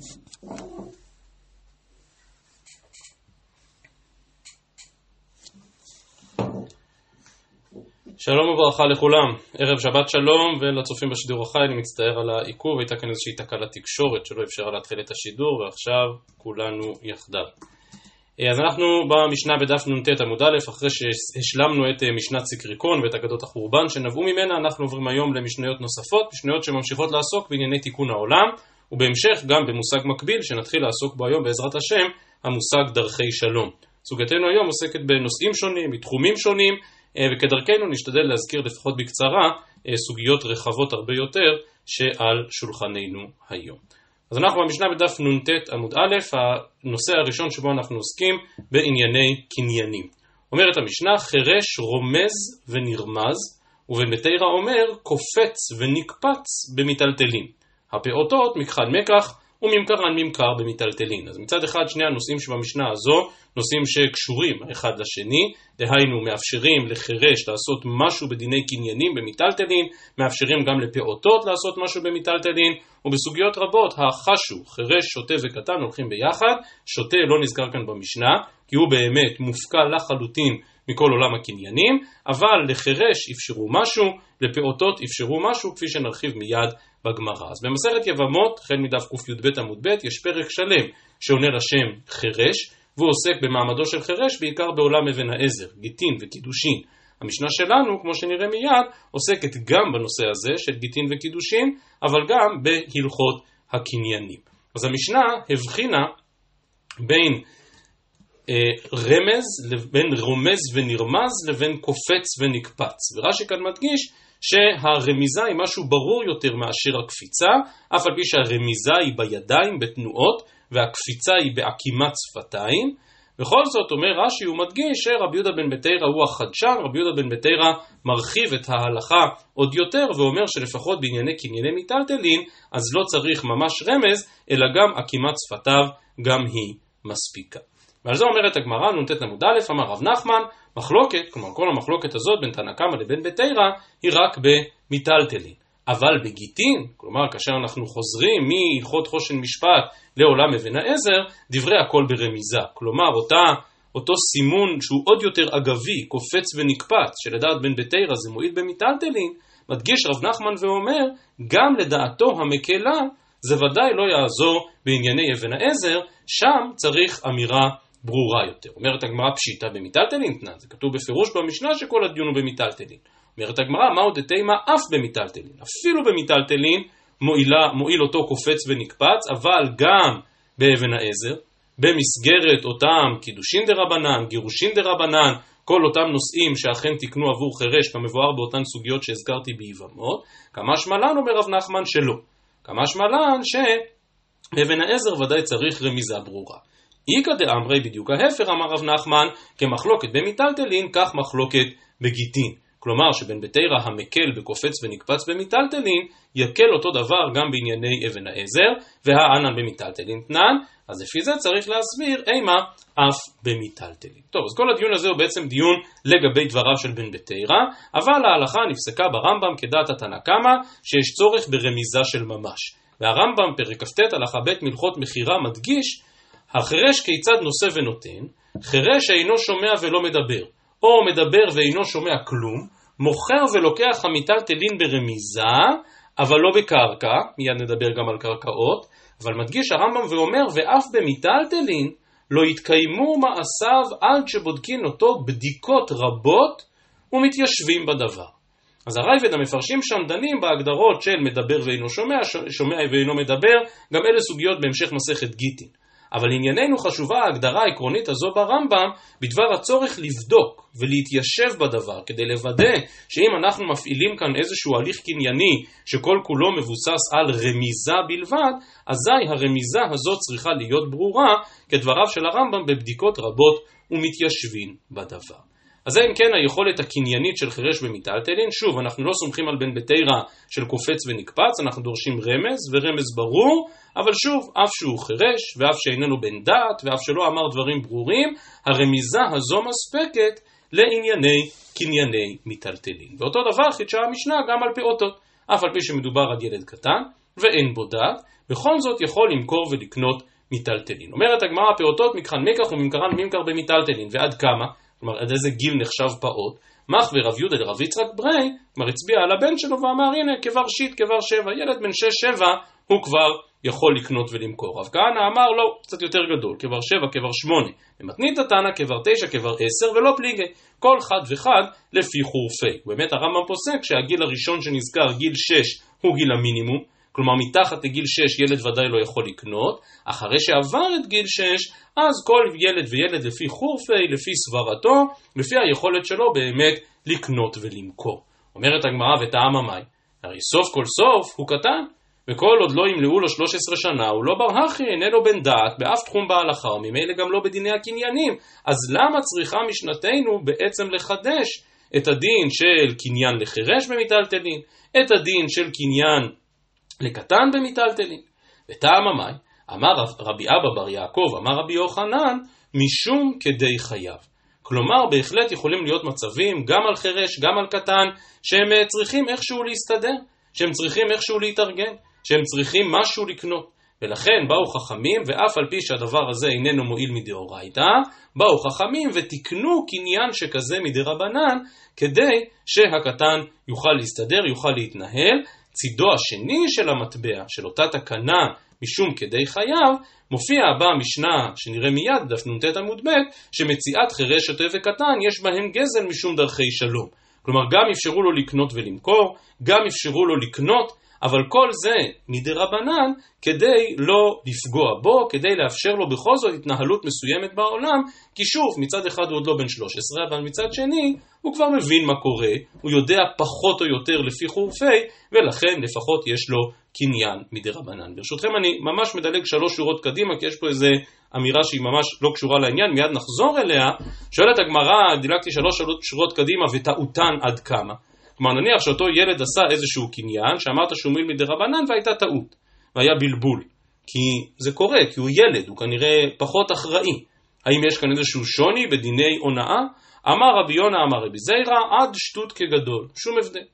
שלום וברכה לכולם, ערב שבת שלום ולצופים בשידור החי, אני מצטער על העיכוב, הייתה כאן איזושהי תקלה תקשורת שלא אפשרה להתחיל את השידור ועכשיו כולנו יחדיו. אז אנחנו במשנה בדף נ"ט עמוד א', אחרי שהשלמנו את אה, משנת סיקריקון ואת אגדות החורבן שנבעו ממנה, אנחנו עוברים היום למשניות נוספות, משניות שממשיכות לעסוק בענייני תיקון העולם, ובהמשך גם במושג מקביל שנתחיל לעסוק בו היום בעזרת השם, המושג דרכי שלום. סוגתנו היום עוסקת בנושאים שונים, בתחומים שונים, אה, וכדרכנו נשתדל להזכיר לפחות בקצרה אה, סוגיות רחבות הרבה יותר שעל שולחננו היום. אז אנחנו במשנה בדף נ"ט עמוד א', הנושא הראשון שבו אנחנו עוסקים בענייני קניינים. אומרת המשנה, חירש רומז ונרמז, ובן בתירא אומר, קופץ ונקפץ במיטלטלין. הפעוטות מכחד מקח וממכרן ממכר במיטלטלין. אז מצד אחד שני הנושאים שבמשנה הזו נושאים שקשורים אחד לשני, דהיינו מאפשרים לחירש לעשות משהו בדיני קניינים במיטלטלין, מאפשרים גם לפעוטות לעשות משהו במיטלטלין, ובסוגיות רבות החשו, חירש, שוטה וקטן הולכים ביחד, שוטה לא נזכר כאן במשנה, כי הוא באמת מופקע לחלוטין מכל עולם הקניינים, אבל לחירש אפשרו משהו, לפעוטות אפשרו משהו, כפי שנרחיב מיד בגמרא. אז במסכת יבמות, החל מדף קי"ב עמוד ב', יש פרק שלם שעונה לשם חירש, והוא עוסק במעמדו של חירש בעיקר בעולם אבן העזר, גיטין וקידושין. המשנה שלנו, כמו שנראה מיד, עוסקת גם בנושא הזה של גיטין וקידושין, אבל גם בהלכות הקניינים. אז המשנה הבחינה בין אה, רמז, בין רומז ונרמז לבין קופץ ונקפץ. ורש"י כאן מדגיש שהרמיזה היא משהו ברור יותר מאשר הקפיצה, אף על פי שהרמיזה היא בידיים, בתנועות, והקפיצה היא בעקימת שפתיים. בכל זאת אומר רש"י, הוא מדגיש שרבי יהודה בן בתרא הוא החדשן, רבי יהודה בן בתרא מרחיב את ההלכה עוד יותר ואומר שלפחות בענייני קנייני מיטלטלין אז לא צריך ממש רמז, אלא גם עקימת שפתיו גם היא מספיקה. ועל זה אומרת הגמרא, נ"ט עמוד א', אמר רב נחמן, מחלוקת, כלומר כל המחלוקת הזאת בין תנא קמא לבין בתרא, היא רק במיטלטלין. אבל בגיטין, כלומר כאשר אנחנו חוזרים מהלכות חושן משפט לעולם אבן העזר, דברי הכל ברמיזה. כלומר אותה, אותו סימון שהוא עוד יותר אגבי, קופץ ונקפץ, שלדעת בן בתרא זה מועיל במיטלטלין, מדגיש רב נחמן ואומר, גם לדעתו המקלה זה ודאי לא יעזור בענייני אבן העזר, שם צריך אמירה ברורה יותר. אומרת הגמרא פשיטא במיטלטלין תנן, זה כתוב בפירוש במשנה שכל הדיון הוא במיטלטלין. אומרת הגמרא, מהו דתימא אף במיטלטלין. אפילו במיטלטלין מועילה, מועיל אותו קופץ ונקפץ, אבל גם באבן העזר, במסגרת אותם קידושין דרבנן, גירושין דרבנן, כל אותם נושאים שאכן תיקנו עבור חירש כמבואר באותן סוגיות שהזכרתי ביבמות, כמה שמלן אומר רב נחמן שלא. כמה שמלן שאבן העזר ודאי צריך רמיזה ברורה. איכא דאמרי בדיוק ההפר אמר רב נחמן כמחלוקת במיטלטלין כך מחלוקת בגיטין. כלומר שבן בתרא המקל בקופץ ונקפץ במיטלטלין יקל אותו דבר גם בענייני אבן העזר והאנן במיטלטלין תנן אז לפי זה צריך להסביר אימה אף במיטלטלין. טוב אז כל הדיון הזה הוא בעצם דיון לגבי דבריו של בן בתרא אבל ההלכה נפסקה ברמב"ם כדעת התנא קמא שיש צורך ברמיזה של ממש והרמב"ם פרק כ"ט הלכה ב' מלכות מכירה מדגיש החירש כיצד נושא ונותן, חירש אינו שומע ולא מדבר, או מדבר ואינו שומע כלום, מוכר ולוקח המיטלטלין ברמיזה, אבל לא בקרקע, מיד נדבר גם על קרקעות, אבל מדגיש הרמב"ם ואומר, ואף במיטלטלין לא יתקיימו מעשיו עד שבודקין אותו בדיקות רבות ומתיישבים בדבר. אז הרייבד המפרשים שם דנים בהגדרות של מדבר ואינו שומע, שומע ואינו מדבר, גם אלה סוגיות בהמשך מסכת גיטין. אבל לענייננו חשובה ההגדרה העקרונית הזו ברמב"ם בדבר הצורך לבדוק ולהתיישב בדבר כדי לוודא שאם אנחנו מפעילים כאן איזשהו הליך קנייני שכל כולו מבוסס על רמיזה בלבד, אזי הרמיזה הזאת צריכה להיות ברורה כדבריו של הרמב"ם בבדיקות רבות ומתיישבים בדבר. אז זה אם כן היכולת הקניינית של חירש במיטלטלין, שוב אנחנו לא סומכים על בן בתירא של קופץ ונקפץ, אנחנו דורשים רמז ורמז ברור, אבל שוב, אף שהוא חירש ואף שאיננו בן דעת ואף שלא אמר דברים ברורים, הרמיזה הזו מספקת לענייני קנייני מיטלטלין. ואותו דבר חידשה המשנה גם על פעוטות, אף על פי שמדובר על ילד קטן, ואין בו דעת, בכל זאת יכול למכור ולקנות מיטלטלין. אומרת הגמרא, פעוטות מקחן מקח וממכרן ממכר במיטלטלין, ועד כמה? כלומר, עד איזה גיל נחשב פעוט? מח ורב יהודה דרב יצחק ברי, כלומר הצביע על הבן שלו ואמר, הנה, כבר שיט, כבר שבע, ילד בן שש שבע, הוא כבר יכול לקנות ולמכור. רב כהנא אמר, לא, קצת יותר גדול, כבר שבע, כבר שמונה. ומתנית התנא, כבר תשע, כבר עשר, ולא פליגי. כל חד וחד לפי חורפי. באמת הרמב"ם פוסק שהגיל הראשון שנזכר, גיל שש, הוא גיל המינימום. כלומר מתחת לגיל 6 ילד ודאי לא יכול לקנות, אחרי שעבר את גיל 6, אז כל ילד וילד לפי חורפי, לפי סברתו, לפי היכולת שלו באמת לקנות ולמכור. אומרת הגמרא וטעם המים, הרי סוף כל סוף הוא קטן, וכל עוד לא ימלאו לו 13 שנה, הוא לא בר הכי, איננו בן דעת באף תחום בהלכה, וממילא גם לא בדיני הקניינים. אז למה צריכה משנתנו בעצם לחדש את הדין של קניין לחירש במיטלטלין, את הדין של קניין לקטן במיטלטלין. וטעם המים, אמר רבי אבא בר יעקב, אמר רבי יוחנן, משום כדי חייו. כלומר, בהחלט יכולים להיות מצבים, גם על חירש, גם על קטן, שהם אה, צריכים איכשהו להסתדר, שהם צריכים איכשהו להתארגן, שהם צריכים משהו לקנות. ולכן באו חכמים, ואף על פי שהדבר הזה איננו מועיל מדאורייתא, באו חכמים ותיקנו קניין שכזה מדרבנן, כדי שהקטן יוכל להסתדר, יוכל להתנהל, צידו השני של המטבע, של אותה תקנה משום כדי חייו, מופיע הבא המשנה שנראה מיד, דף נ"ט עמוד ב', שמציאת חירש שוטה וקטן יש בהם גזל משום דרכי שלום. כלומר, גם אפשרו לו לקנות ולמכור, גם אפשרו לו לקנות אבל כל זה מדי רבנן כדי לא לפגוע בו, כדי לאפשר לו בכל זאת התנהלות מסוימת בעולם, כי שוב, מצד אחד הוא עוד לא בן 13, אבל מצד שני, הוא כבר מבין מה קורה, הוא יודע פחות או יותר לפי חורפי, ולכן לפחות יש לו קניין מדי רבנן. ברשותכם אני ממש מדלג שלוש שורות קדימה, כי יש פה איזה אמירה שהיא ממש לא קשורה לעניין, מיד נחזור אליה. שואלת הגמרא, דילגתי שלוש שורות קדימה, וטעותן עד כמה? כלומר נניח שאותו ילד עשה איזשהו קניין, שאמרת שהוא מיל מדי רבנן והייתה טעות, והיה בלבול. כי זה קורה, כי הוא ילד, הוא כנראה פחות אחראי. האם יש כאן איזשהו שוני בדיני הונאה? אמר רבי יונה אמר רבי זיירא, עד שטות כגדול. שום הבדל.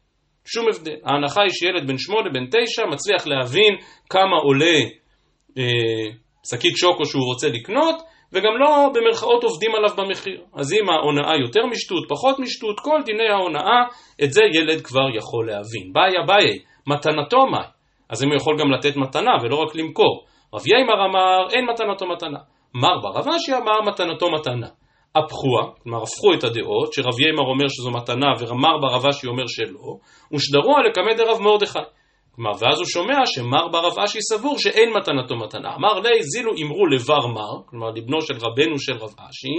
שום הבדל. ההנחה היא שילד בן שמונה, בן תשע, מצליח להבין כמה עולה אה, שקית שוקו שהוא רוצה לקנות, וגם לא במרכאות עובדים עליו במחיר. אז אם ההונאה יותר משטות, פחות משטות, כל דיני ההונאה, את זה ילד כבר יכול להבין. באי אביי, מתנתו מאי. אז אם הוא יכול גם לתת מתנה ולא רק למכור. רב יימר אמר, אין מתנתו מתנה. מר בר אשי אמר, מתנתו מתנה. הפכוה, כלומר הפכו את הדעות, שרב יימר אומר שזו מתנה ורמר בר אשי אומר שלא, ושדרוה לקמא דרב מרדכי. כלומר, ואז הוא שומע שמר ברב אשי סבור שאין מתנתו מתנה. אמר לי, זילו אמרו לבר מר, כלומר לבנו של רבנו של רב אשי,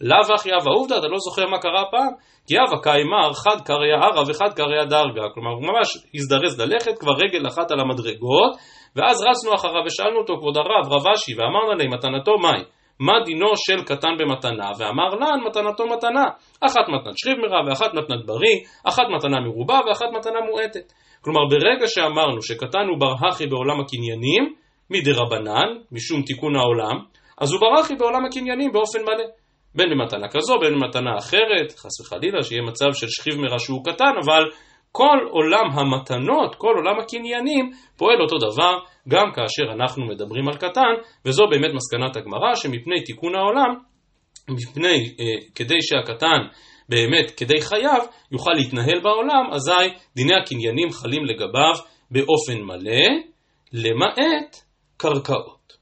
לאו אחי אבא עובדא, אתה לא זוכר מה קרה פעם? כי אבא קיימר, חד קריא ערא וחד קריא דרגה. כלומר, הוא ממש הזדרז ללכת, כבר רגל אחת על המדרגות, ואז רצנו אחריו ושאלנו אותו, כבוד הרב, רב אשי, ואמרנו להם, מתנתו מהי? מה דינו של קטן במתנה, ואמר לן מתנתו מתנה. אחת מתנת שכיב מרע ואחת מתנת בריא, אחת מתנה מרובה ואחת מתנה מועטת. כלומר, ברגע שאמרנו שקטן הוא ברהכי בעולם הקניינים, מדי רבנן, משום תיקון העולם, אז הוא ברהכי בעולם הקניינים באופן מלא. בין במתנה כזו, בין במתנה אחרת, חס וחלילה, שיהיה מצב של שכיב מרע שהוא קטן, אבל כל עולם המתנות, כל עולם הקניינים, פועל אותו דבר גם כאשר אנחנו מדברים על קטן, וזו באמת מסקנת הגמרא, שמפני תיקון העולם, מפני, אה, כדי שהקטן באמת כדי חייו יוכל להתנהל בעולם, אזי דיני הקניינים חלים לגביו באופן מלא, למעט קרקעות.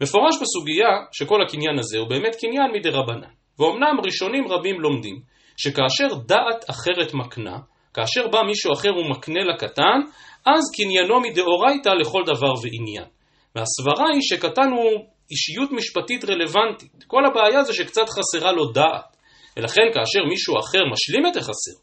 מפורש בסוגיה שכל הקניין הזה הוא באמת קניין מדי רבנן. ואומנם ראשונים רבים לומדים שכאשר דעת אחרת מקנה, כאשר בא מישהו אחר ומקנה לקטן, אז קניינו מדאורייתא לכל דבר ועניין. והסברה היא שקטן הוא אישיות משפטית רלוונטית. כל הבעיה זה שקצת חסרה לו דעת. ולכן כאשר מישהו אחר משלים את החסר,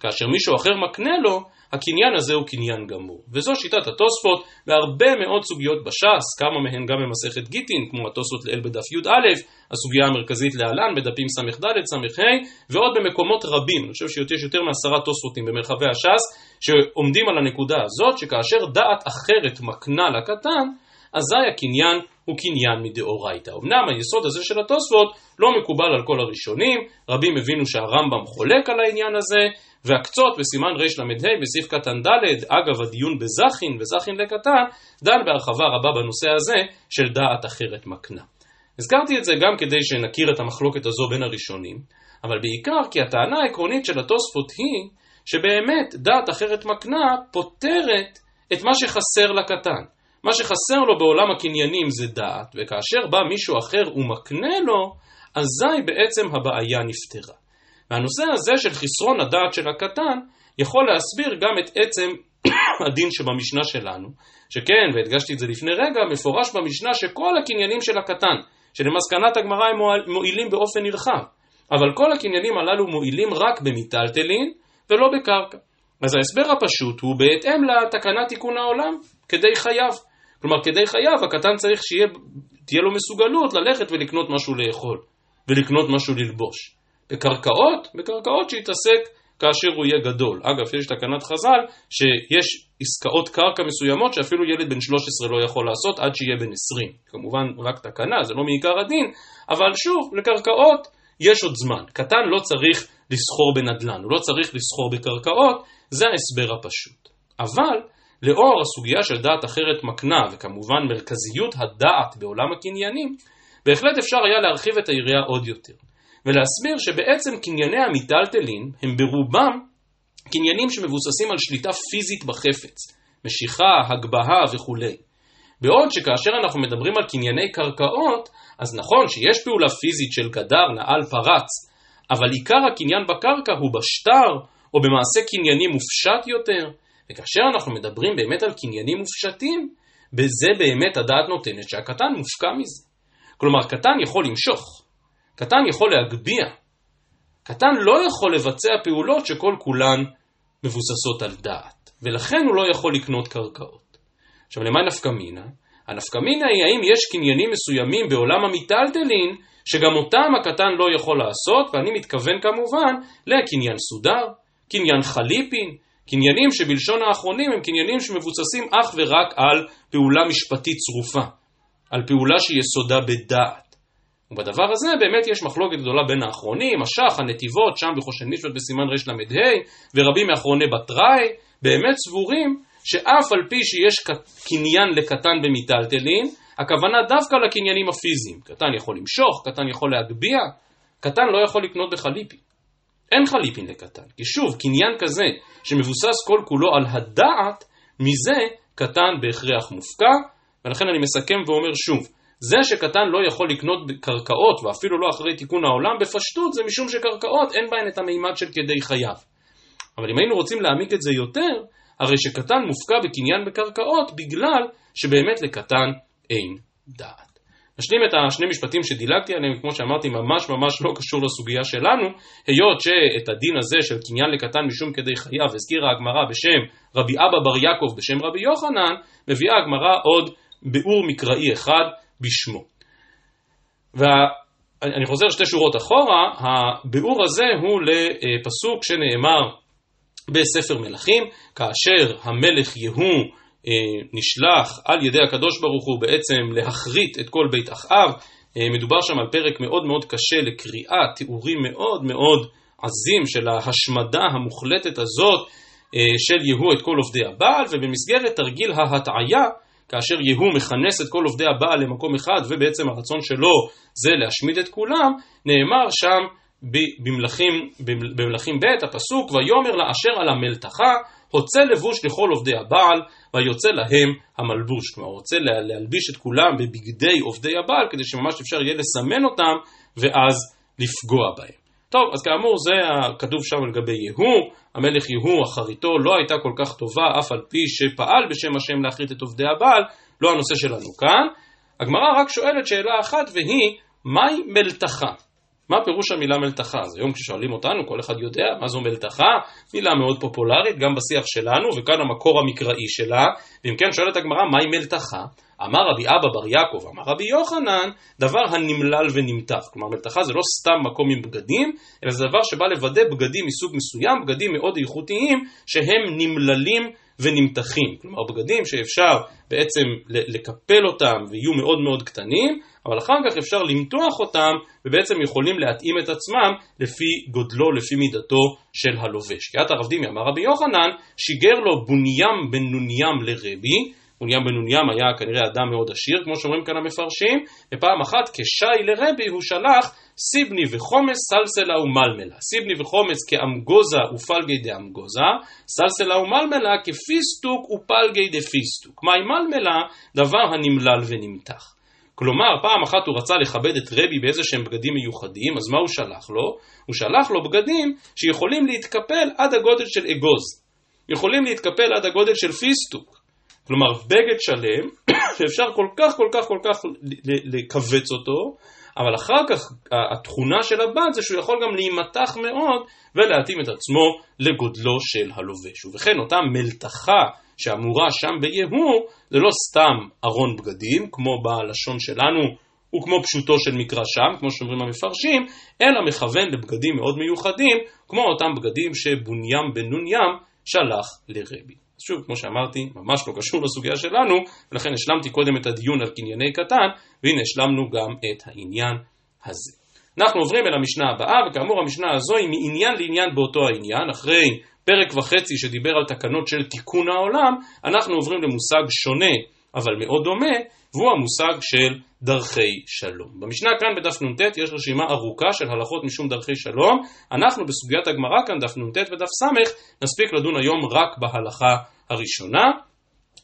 כאשר מישהו אחר מקנה לו, הקניין הזה הוא קניין גמור. וזו שיטת התוספות בהרבה מאוד סוגיות בש"ס, כמה מהן גם במסכת גיטין, כמו התוספות לאל בדף י"א, הסוגיה המרכזית להלן בדפים ס"ד, ס"ה, ועוד במקומות רבים, אני חושב שיש יותר מעשרה תוספותים במרחבי הש"ס, שעומדים על הנקודה הזאת, שכאשר דעת אחרת מקנה לקטן, אזי הקניין הוא קניין מדאורייתא. אמנם היסוד הזה של התוספות לא מקובל על כל הראשונים, רבים הבינו שהרמב"ם חולק על העניין הזה, והקצות בסימן רל"ה בסעיף קטן ד', אגב הדיון בזכין וזכין לקטן, דן בהרחבה רבה בנושא הזה של דעת אחרת מקנה. הזכרתי את זה גם כדי שנכיר את המחלוקת הזו בין הראשונים, אבל בעיקר כי הטענה העקרונית של התוספות היא שבאמת דעת אחרת מקנה פותרת את מה שחסר לקטן. מה שחסר לו בעולם הקניינים זה דעת, וכאשר בא מישהו אחר ומקנה לו, אזי בעצם הבעיה נפתרה. והנושא הזה של חסרון הדעת של הקטן יכול להסביר גם את עצם הדין שבמשנה שלנו, שכן, והדגשתי את זה לפני רגע, מפורש במשנה שכל הקניינים של הקטן, שלמסקנת הגמרא הם מועילים באופן נרחב, אבל כל הקניינים הללו מועילים רק במיטלטלין ולא בקרקע. אז ההסבר הפשוט הוא בהתאם לתקנת תיקון העולם, כדי חייו. כלומר, כדי חייו הקטן צריך שתהיה לו מסוגלות ללכת ולקנות משהו לאכול, ולקנות משהו ללבוש. בקרקעות, בקרקעות שיתעסק כאשר הוא יהיה גדול. אגב, יש תקנת חז"ל שיש עסקאות קרקע מסוימות שאפילו ילד בן 13 לא יכול לעשות עד שיהיה בן 20. כמובן רק תקנה, זה לא מעיקר הדין, אבל שוב, לקרקעות יש עוד זמן. קטן לא צריך לסחור בנדל"ן, הוא לא צריך לסחור בקרקעות, זה ההסבר הפשוט. אבל לאור הסוגיה של דעת אחרת מקנה, וכמובן מרכזיות הדעת בעולם הקניינים, בהחלט אפשר היה להרחיב את היריעה עוד יותר. ולהסביר שבעצם קנייני המיטלטלין הם ברובם קניינים שמבוססים על שליטה פיזית בחפץ, משיכה, הגבהה וכולי. בעוד שכאשר אנחנו מדברים על קנייני קרקעות, אז נכון שיש פעולה פיזית של גדר, נעל, פרץ, אבל עיקר הקניין בקרקע הוא בשטר, או במעשה קנייני מופשט יותר, וכאשר אנחנו מדברים באמת על קניינים מופשטים, בזה באמת הדעת נותנת שהקטן מופקע מזה. כלומר, קטן יכול למשוך, קטן יכול להגביה. קטן לא יכול לבצע פעולות שכל כולן מבוססות על דעת, ולכן הוא לא יכול לקנות קרקעות. עכשיו, למה נפקא מינה? הנפקא מינה היא האם יש קניינים מסוימים בעולם המיטלטלין, שגם אותם הקטן לא יכול לעשות, ואני מתכוון כמובן לקניין סודר, קניין חליפין, קניינים שבלשון האחרונים הם קניינים שמבוססים אך ורק על פעולה משפטית צרופה, על פעולה שיסודה בדעת. ובדבר הזה באמת יש מחלוקת גדולה בין האחרונים, השח, הנתיבות, שם בחושן משפט בסימן רל"ה, ורבים מאחרוני בתראי, באמת סבורים שאף על פי שיש קניין לקטן במיטלטלין, הכוונה דווקא לקניינים הפיזיים. קטן יכול למשוך, קטן יכול להגביה, קטן לא יכול לקנות בחליפין. אין חליפין לקטן. כי שוב, קניין כזה שמבוסס כל כולו על הדעת, מזה קטן בהכרח מופקע, ולכן אני מסכם ואומר שוב, זה שקטן לא יכול לקנות קרקעות, ואפילו לא אחרי תיקון העולם, בפשטות זה משום שקרקעות אין בהן את המימד של כדי חייו. אבל אם היינו רוצים להעמיק את זה יותר, הרי שקטן מופקע בקניין בקרקעות בגלל שבאמת לקטן אין דעת. נשלים את השני משפטים שדילגתי עליהם, כמו שאמרתי, ממש ממש לא קשור לסוגיה שלנו, היות שאת הדין הזה של קניין לקטן משום כדי חייו הזכירה הגמרא בשם רבי אבא בר יעקב בשם רבי יוחנן, מביאה הגמרא עוד ביאור מקראי אחד בשמו. ואני חוזר שתי שורות אחורה, הביאור הזה הוא לפסוק שנאמר בספר מלכים, כאשר המלך יהוא נשלח על ידי הקדוש ברוך הוא בעצם להכרית את כל בית אחאב, אה, מדובר שם על פרק מאוד מאוד קשה לקריאה, תיאורים מאוד מאוד עזים של ההשמדה המוחלטת הזאת אה, של יהוא את כל עובדי הבעל, ובמסגרת תרגיל ההטעיה כאשר יהוא מכנס את כל עובדי הבעל למקום אחד ובעצם הרצון שלו זה להשמיד את כולם, נאמר שם במלכים, במלכים ב' הפסוק ויאמר לאשר על המלתחה הוצא לבוש לכל עובדי הבעל ויוצא להם המלבוש. כלומר הוא רוצה להלביש את כולם בבגדי עובדי הבעל כדי שממש אפשר יהיה לסמן אותם ואז לפגוע בהם. טוב, אז כאמור זה הכתוב שם לגבי יהוא, המלך יהוא, אחריתו לא הייתה כל כך טובה, אף על פי שפעל בשם השם להכרית את עובדי הבעל, לא הנושא שלנו כאן. הגמרא רק שואלת שאלה אחת, והיא, מהי מלתחה? מה פירוש המילה מלתחה? אז היום כששואלים אותנו, כל אחד יודע מה זו מלתחה, מילה מאוד פופולרית, גם בשיח שלנו, וכאן המקור המקראי שלה, ואם כן שואלת הגמרא, מהי מלתחה? אמר רבי אבא בר יעקב, אמר רבי יוחנן, דבר הנמלל ונמתח. כלומר, מלתחה זה לא סתם מקום עם בגדים, אלא זה דבר שבא לוודא בגדים מסוג מסוים, בגדים מאוד איכותיים, שהם נמללים ונמתחים. כלומר, בגדים שאפשר בעצם לקפל אותם ויהיו מאוד מאוד קטנים, אבל אחר כך אפשר למתוח אותם ובעצם יכולים להתאים את עצמם לפי גודלו, לפי מידתו של הלובש. כי את הרב דימי אמר רבי יוחנן, שיגר לו בוניים בן נוניים לרבי, בוניים בן נוניים היה כנראה אדם מאוד עשיר, כמו שאומרים כאן המפרשים, ופעם אחת כשי לרבי הוא שלח סיבני וחומס סלסלה ומלמלה. סיבני וחומס כאמגוזה ופלגי דאמגוזה, סלסלה ומלמלה כפיסטוק ופלגי דפיסטוק. מהי מלמלה? דבר הנמלל ונמתח. כלומר, פעם אחת הוא רצה לכבד את רבי באיזה שהם בגדים מיוחדים, אז מה הוא שלח לו? הוא שלח לו בגדים שיכולים להתקפל עד הגודל של אגוז. יכולים להתקפל עד הגודל של פיסטוק. כלומר, בגד שלם, שאפשר כל כך כל כך כל כך לכווץ אותו, אבל אחר כך התכונה של הבד זה שהוא יכול גם להימתח מאוד ולהתאים את עצמו לגודלו של הלובש. ובכן אותה מלתחה שאמורה שם ביהוא זה לא סתם ארון בגדים, כמו בלשון שלנו וכמו פשוטו של מקרא שם, כמו שאומרים המפרשים, אלא מכוון לבגדים מאוד מיוחדים, כמו אותם בגדים שבוניים בן נוניים שלח לרבי. שוב, כמו שאמרתי, ממש לא קשור לסוגיה שלנו, ולכן השלמתי קודם את הדיון על קנייני קטן, והנה השלמנו גם את העניין הזה. אנחנו עוברים אל המשנה הבאה, וכאמור המשנה הזו היא מעניין לעניין באותו העניין, אחרי פרק וחצי שדיבר על תקנות של תיקון העולם, אנחנו עוברים למושג שונה, אבל מאוד דומה, והוא המושג של דרכי שלום. במשנה כאן בדף נ"ט יש רשימה ארוכה של הלכות משום דרכי שלום. אנחנו בסוגיית הגמרא כאן, דף נ"ט ודף ס', נספיק לדון היום רק בהלכה הראשונה,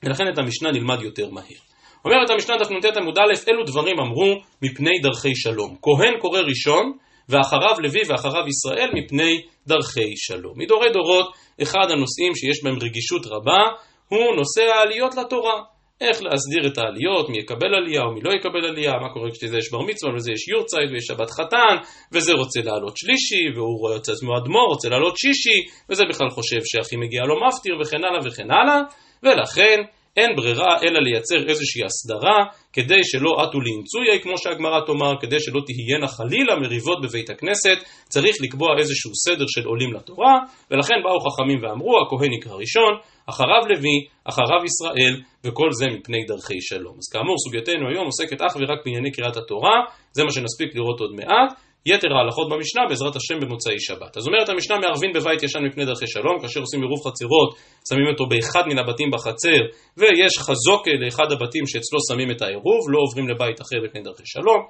ולכן את המשנה נלמד יותר מהר. אומרת המשנה דף נ"ט עמוד א', אלו דברים אמרו מפני דרכי שלום. כהן קורא ראשון, ואחריו לוי ואחריו ישראל מפני דרכי שלום. מדורי דורות, אחד הנושאים שיש בהם רגישות רבה, הוא נושא העליות לתורה. איך להסדיר את העליות, מי יקבל עלייה או מי לא יקבל עלייה, מה קורה כשזה יש בר מצווה ולזה יש יורצייט ויש שבת חתן, וזה רוצה לעלות שלישי, והוא רואה את עצמו אדמו"ר, רוצה לעלות שישי, וזה בכלל חושב שאחי מגיע לו מפטיר וכן הלאה וכן הלאה, ולכן אין ברירה אלא לייצר איזושהי הסדרה כדי שלא עטו לאמצויה, כמו שהגמרא תאמר, כדי שלא תהיינה חלילה מריבות בבית הכנסת, צריך לקבוע איזשהו סדר של עולים לתורה, ולכן באו חכמים ואמרו, הכהן יקרא ראשון, אחריו לוי, אחריו ישראל, וכל זה מפני דרכי שלום. אז כאמור, סוגייתנו היום עוסקת אך ורק בענייני קריאת התורה, זה מה שנספיק לראות עוד מעט. יתר ההלכות במשנה בעזרת השם במוצאי שבת. אז אומרת המשנה מערבין בבית ישן מפני דרכי שלום, כאשר עושים עירוב חצרות, שמים אותו באחד מן הבתים בחצר, ויש חזוקה לאחד הבתים שאצלו שמים את העירוב, לא עוברים לבית אחר מפני דרכי שלום.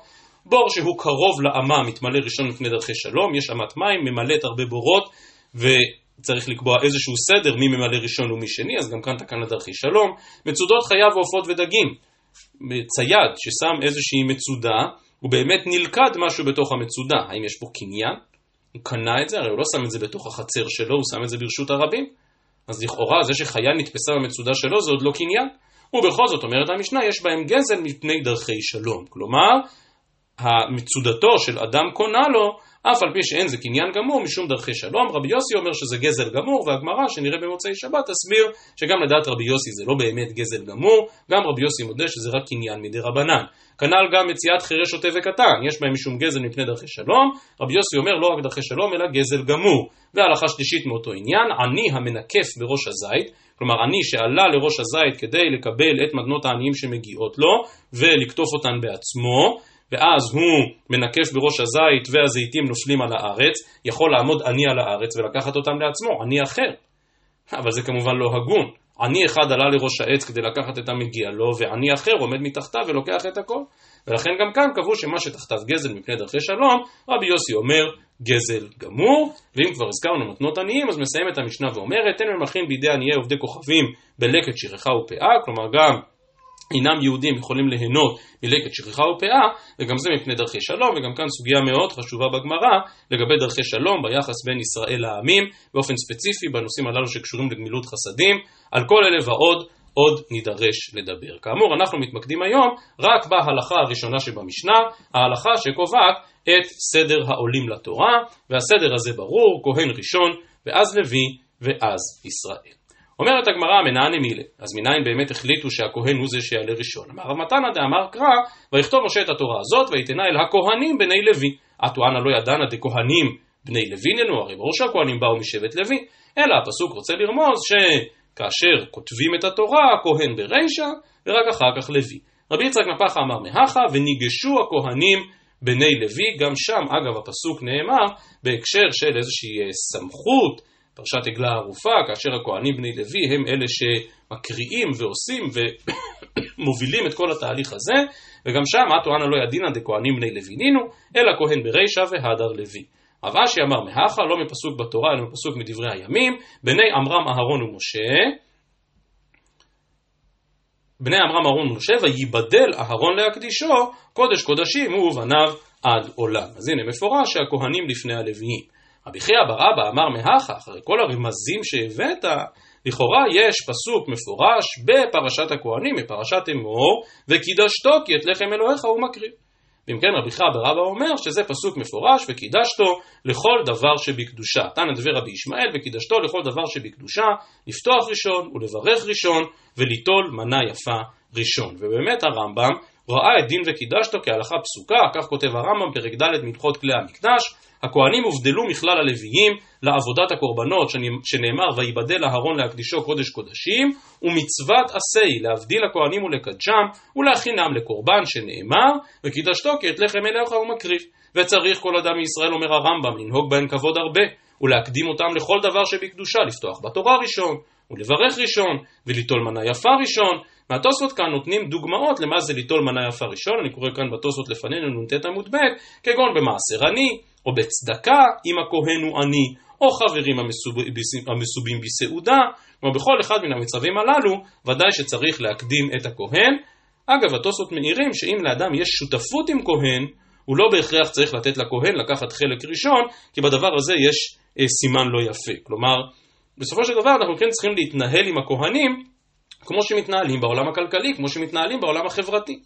בור שהוא קרוב לאמה מתמלא ראשון מפני דרכי שלום, יש אמת מים, ממלאת הרבה בורות, וצריך לקבוע איזשהו סדר מי ממלא ראשון ומי שני, אז גם כאן תקנה דרכי שלום. מצודות חייו ועופות ודגים. צייד ששם איזושהי מצודה, הוא באמת נלכד משהו בתוך המצודה. האם יש פה קניין? הוא קנה את זה, הרי הוא לא שם את זה בתוך החצר שלו, הוא שם את זה ברשות הרבים. אז לכאורה זה שחיה נתפסה במצודה שלו זה עוד לא קניין. ובכל זאת אומרת המשנה, יש בהם גזל מפני דרכי שלום. כלומר, המצודתו של אדם קונה לו אף על פי שאין זה קניין גמור משום דרכי שלום, רבי יוסי אומר שזה גזל גמור, והגמרא שנראה במוצאי שבת תסביר שגם לדעת רבי יוסי זה לא באמת גזל גמור, גם רבי יוסי מודה שזה רק קניין מדי רבנן. כנ"ל גם מציאת חירש שוטה וקטן, יש בהם משום גזל מפני דרכי שלום, רבי יוסי אומר לא רק דרכי שלום אלא גזל גמור. והלכה שלישית מאותו עניין, עני המנקף בראש הזית, כלומר עני שעלה לראש הזית כדי לקבל את מתנות העניים שמגיעות לו ולקטוף אותן בעצמו, ואז הוא מנקף בראש הזית והזיתים נופלים על הארץ, יכול לעמוד עני על הארץ ולקחת אותם לעצמו, עני אחר. אבל זה כמובן לא הגון. עני אחד עלה לראש העץ כדי לקחת את המגיע לו, ועני אחר עומד מתחתיו ולוקח את הכל. ולכן גם כאן קבעו שמה שתחתיו גזל מפני דרכי שלום, רבי יוסי אומר גזל גמור, ואם כבר הזכרנו מתנות עניים, אז מסיימת המשנה ואומרת, אין ממלכים בידי עניי עובדי כוכבים בלקט שכחה ופאה, כלומר גם אינם יהודים יכולים ליהנות מלקט שכחה ופאה, וגם זה מפני דרכי שלום, וגם כאן סוגיה מאוד חשובה בגמרא לגבי דרכי שלום ביחס בין ישראל לעמים, באופן ספציפי בנושאים הללו שקשורים לגמילות חסדים, על כל אלה ועוד עוד נידרש לדבר. כאמור, אנחנו מתמקדים היום רק בהלכה הראשונה שבמשנה, ההלכה שקובעת את סדר העולים לתורה, והסדר הזה ברור, כהן ראשון, ואז לוי, ואז ישראל. אומרת הגמרא מנעני מילה, אז מניין באמת החליטו שהכהן הוא זה שיעלה ראשון? אמר רב מתנא דאמר קרא, ויכתוב משה את התורה הזאת, ויתנה אל הכהנים בני לוי. אטואנה לא ידענה דכהנים בני לוי ננו, הרי ברור שהכהנים באו משבט לוי, אלא הפסוק רוצה לרמוז ש... כאשר כותבים את התורה, הכהן ברישא, ורק אחר כך לוי. רבי יצחק נפחה אמר מהכה, וניגשו הכהנים בני לוי, גם שם, אגב, הפסוק נאמר בהקשר של איזושהי אה, סמכות, פרשת עגלה ערופה, כאשר הכהנים בני לוי הם אלה שמקריאים ועושים ומובילים את כל התהליך הזה, וגם שם, אטו אנא לא ידינא דכהנים בני לוי נינו, אלא כהן ברישא והדר לוי. רב אשי אמר מהכה, לא מפסוק בתורה, אלא מפסוק מדברי הימים, בני עמרם אהרון ומשה, בני עמרם אהרון ומשה, וייבדל אהרון להקדישו, קודש קודשים הוא ובניו עד עולם. אז הנה מפורש שהכהנים לפני הלוויים. רבי חייא בר אבא אמר מהכה, אחרי כל הרמזים שהבאת, לכאורה יש פסוק מפורש בפרשת הכהנים, בפרשת אמור, וקידשתו כי את לחם אלוהיך הוא מקריב. ואם כן רבי חייא בר אבא אומר שזה פסוק מפורש, וקידשתו לכל דבר שבקדושה. תנא דבר רבי ישמעאל, וקידשתו לכל דבר שבקדושה, לפתוח ראשון ולברך ראשון, וליטול מנה יפה ראשון. ובאמת הרמב"ם ראה את דין וקידשתו כהלכה פסוקה, כך כותב הרמב"ם, פרק ד' מהלכות כלי המקדש, הכהנים הובדלו מכלל הלוויים לעבודת הקורבנות שנאמר ויבדל אהרון להקדישו קודש קודשים ומצוות עשי להבדיל הכהנים ולקדשם ולהכינם לקורבן שנאמר וקידשתו כי את לחם אליך הוא מקריב וצריך כל אדם מישראל אומר הרמב"ם לנהוג בהן כבוד הרבה ולהקדים אותם לכל דבר שבקדושה לפתוח בתורה ראשון ולברך ראשון וליטול מנה יפה ראשון. והתוספות כאן נותנים דוגמאות למה זה ליטול מנה יפה ראשון, אני קורא כאן בתוספות לפנינו נ"ט עמוד ב', כגון במעשר עני, או בצדקה אם הכהן הוא עני, או חברים המסובים בסעודה, כלומר בכל אחד מן המצבים הללו, ודאי שצריך להקדים את הכהן. אגב, התוספות מעירים שאם לאדם יש שותפות עם כהן, הוא לא בהכרח צריך לתת לכהן לקחת חלק ראשון, כי בדבר הזה יש אה, סימן לא יפה. כלומר, בסופו של דבר אנחנו כן צריכים להתנהל עם הכהנים כמו שמתנהלים בעולם הכלכלי, כמו שמתנהלים בעולם החברתי.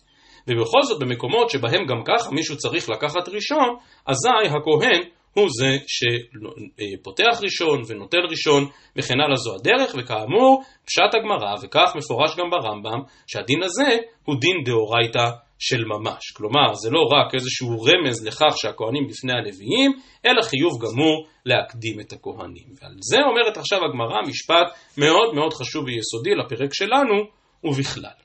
ובכל זאת במקומות שבהם גם ככה מישהו צריך לקחת ראשון, אזי הכהן הוא זה שפותח ראשון ונוטל ראשון וכן הלאה זו הדרך, וכאמור פשט הגמרא וכך מפורש גם ברמב"ם שהדין הזה הוא דין דאורייתא של ממש. כלומר, זה לא רק איזשהו רמז לכך שהכהנים בפני הלוויים, אלא חיוב גמור להקדים את הכהנים. ועל זה אומרת עכשיו הגמרא משפט מאוד מאוד חשוב ויסודי לפרק שלנו, ובכלל.